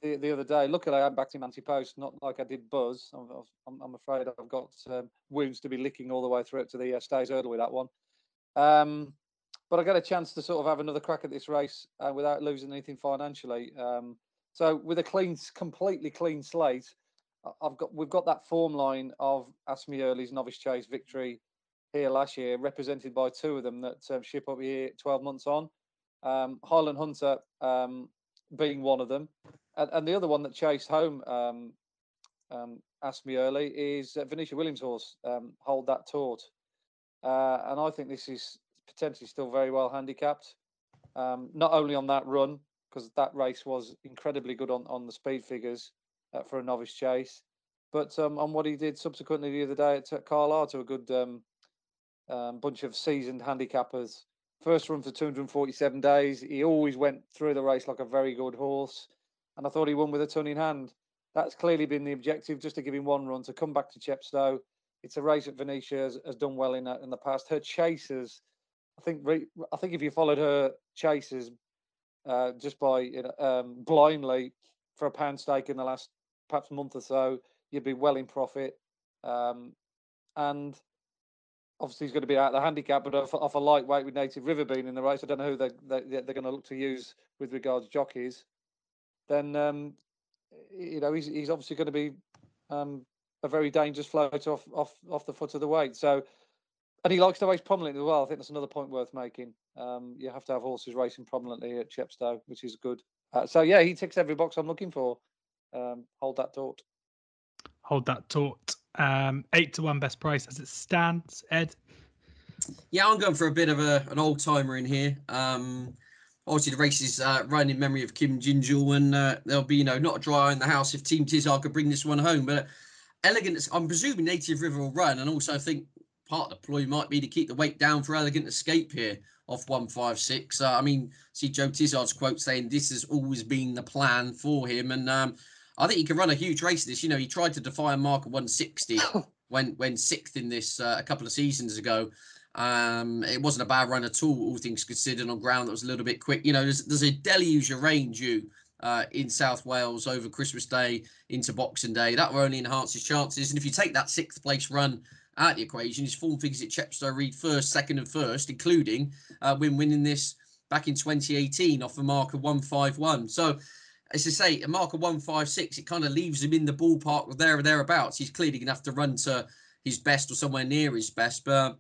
Speaker 4: The, the other day. Luckily, I backed him anti-post, not like I did Buzz. I'm, I'm afraid I've got um, wounds to be licking all the way through it to the uh, Stays Hurdle with that one. Um, but I got a chance to sort of have another crack at this race uh, without losing anything financially. Um, so with a clean, completely clean slate, I've got we've got that form line of Ask Me Early's novice chase victory here last year, represented by two of them that um, ship up here 12 months on. Um, Highland Hunter um, being one of them. And, and, the other one that chased home, um, um, asked me early, is uh, Venetia Williams' horse, um, Hold That Taut. Uh, and I think this is potentially still very well handicapped. not only on that run, because that race was incredibly good on, on the speed figures uh, for a novice chase, but on what he did subsequently the other day at Carlisle to a good um, bunch of seasoned handicappers. First run for 247 days. He always went through the race like a very good horse, and I thought he won with a ton in hand. That's clearly been the objective, just to give him one run to come back to Chepstow. It's a race that Venetia has, has done well in in the past. Her chasers, I think, re, I think if you followed her chasers uh, just by you know, um, blindly for a pound stake in the last perhaps month or so, you'd be well in profit. Um, and obviously he's going to be out of the handicap, but off, off a lightweight with Native River being in the race, I don't know who they, they, they're going to look to use with regards jockeys. Then um, you know he's he's obviously going to be um, a very dangerous float off off off the foot of the weight. So, and he likes to race prominently as well. I think that's another point worth making. Um, you have to have horses racing prominently at Chepstow, which is good. Uh, so yeah, he ticks every box I'm looking for. Um, hold that thought.
Speaker 1: Hold that thought. Um, eight to one best price as it stands. Ed.
Speaker 2: Yeah, I'm going for a bit of a an old timer in here. Um, obviously the race is uh, run in memory of Kim Gingell, and uh, there'll be you know not a dry eye in the house if Team Tizzard could bring this one home. But elegant, I'm presuming Native River will run, and also I think part of the ploy might be to keep the weight down for Elegant Escape here off 156. Uh, I mean, see Joe Tizzard's quote saying this has always been the plan for him, and um, I think he can run a huge race. In this, you know, he tried to defy a mark of 160 when when sixth in this uh, a couple of seasons ago. Um, it wasn't a bad run at all, all things considered, on ground that was a little bit quick. You know, there's, there's a deluge of rain due uh, in South Wales over Christmas Day into Boxing Day. That will only enhance his chances. And if you take that sixth place run out the equation, his form figures at Chepstow read first, second, and first, including uh, when winning this back in 2018 off a mark of 151. So, as I say, a mark of 156, it kind of leaves him in the ballpark there or thereabouts. He's clearly going to have to run to his best or somewhere near his best. But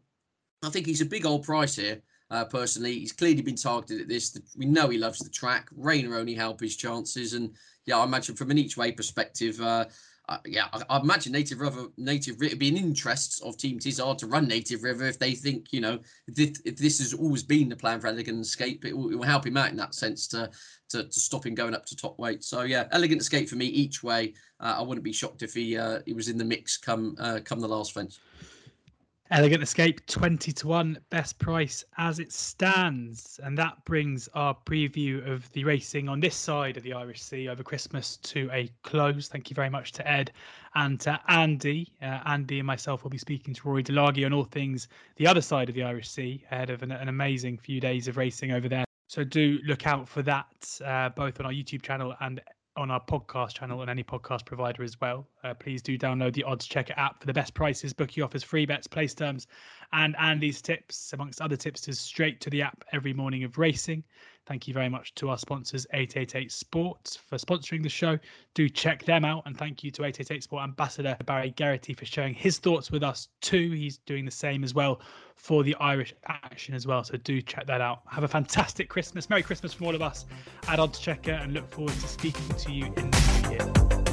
Speaker 2: I think he's a big old price here. Uh, personally, he's clearly been targeted at this. We know he loves the track. Rain only help his chances, and yeah, I imagine from an each way perspective, uh, uh, yeah, I, I, imagine Native River, Native River, be in interests of Team Tizzard to run Native River if they think, you know, this, if this has always been the plan for Elegant Escape, it will, it will, help him out in that sense to, to, to stop him going up to top weight. So yeah, Elegant Escape for me each way. Uh, I wouldn't be shocked if he uh, he was in the mix come uh, come the last fence.
Speaker 1: Elegant Escape 20 to 1 best price as it stands. And that brings our preview of the racing on this side of the Irish Sea over Christmas to a close. Thank you very much to Ed and to Andy. Uh, Andy and myself will be speaking to Rory Delargy on all things the other side of the Irish Sea ahead of an, an amazing few days of racing over there. So do look out for that uh, both on our YouTube channel and on our podcast channel and any podcast provider as well. Uh, please do download the oddschecker app for the best prices, bookie offers, free bets, place terms, and Andy's tips, amongst other tips, to straight to the app every morning of racing. Thank you very much to our sponsors, 888 Sports, for sponsoring the show. Do check them out. And thank you to 888 Sport Ambassador Barry Geraghty for sharing his thoughts with us too. He's doing the same as well for the Irish action as well. So do check that out. Have a fantastic Christmas. Merry Christmas from all of us at oddschecker and look forward to speaking to you in the new year.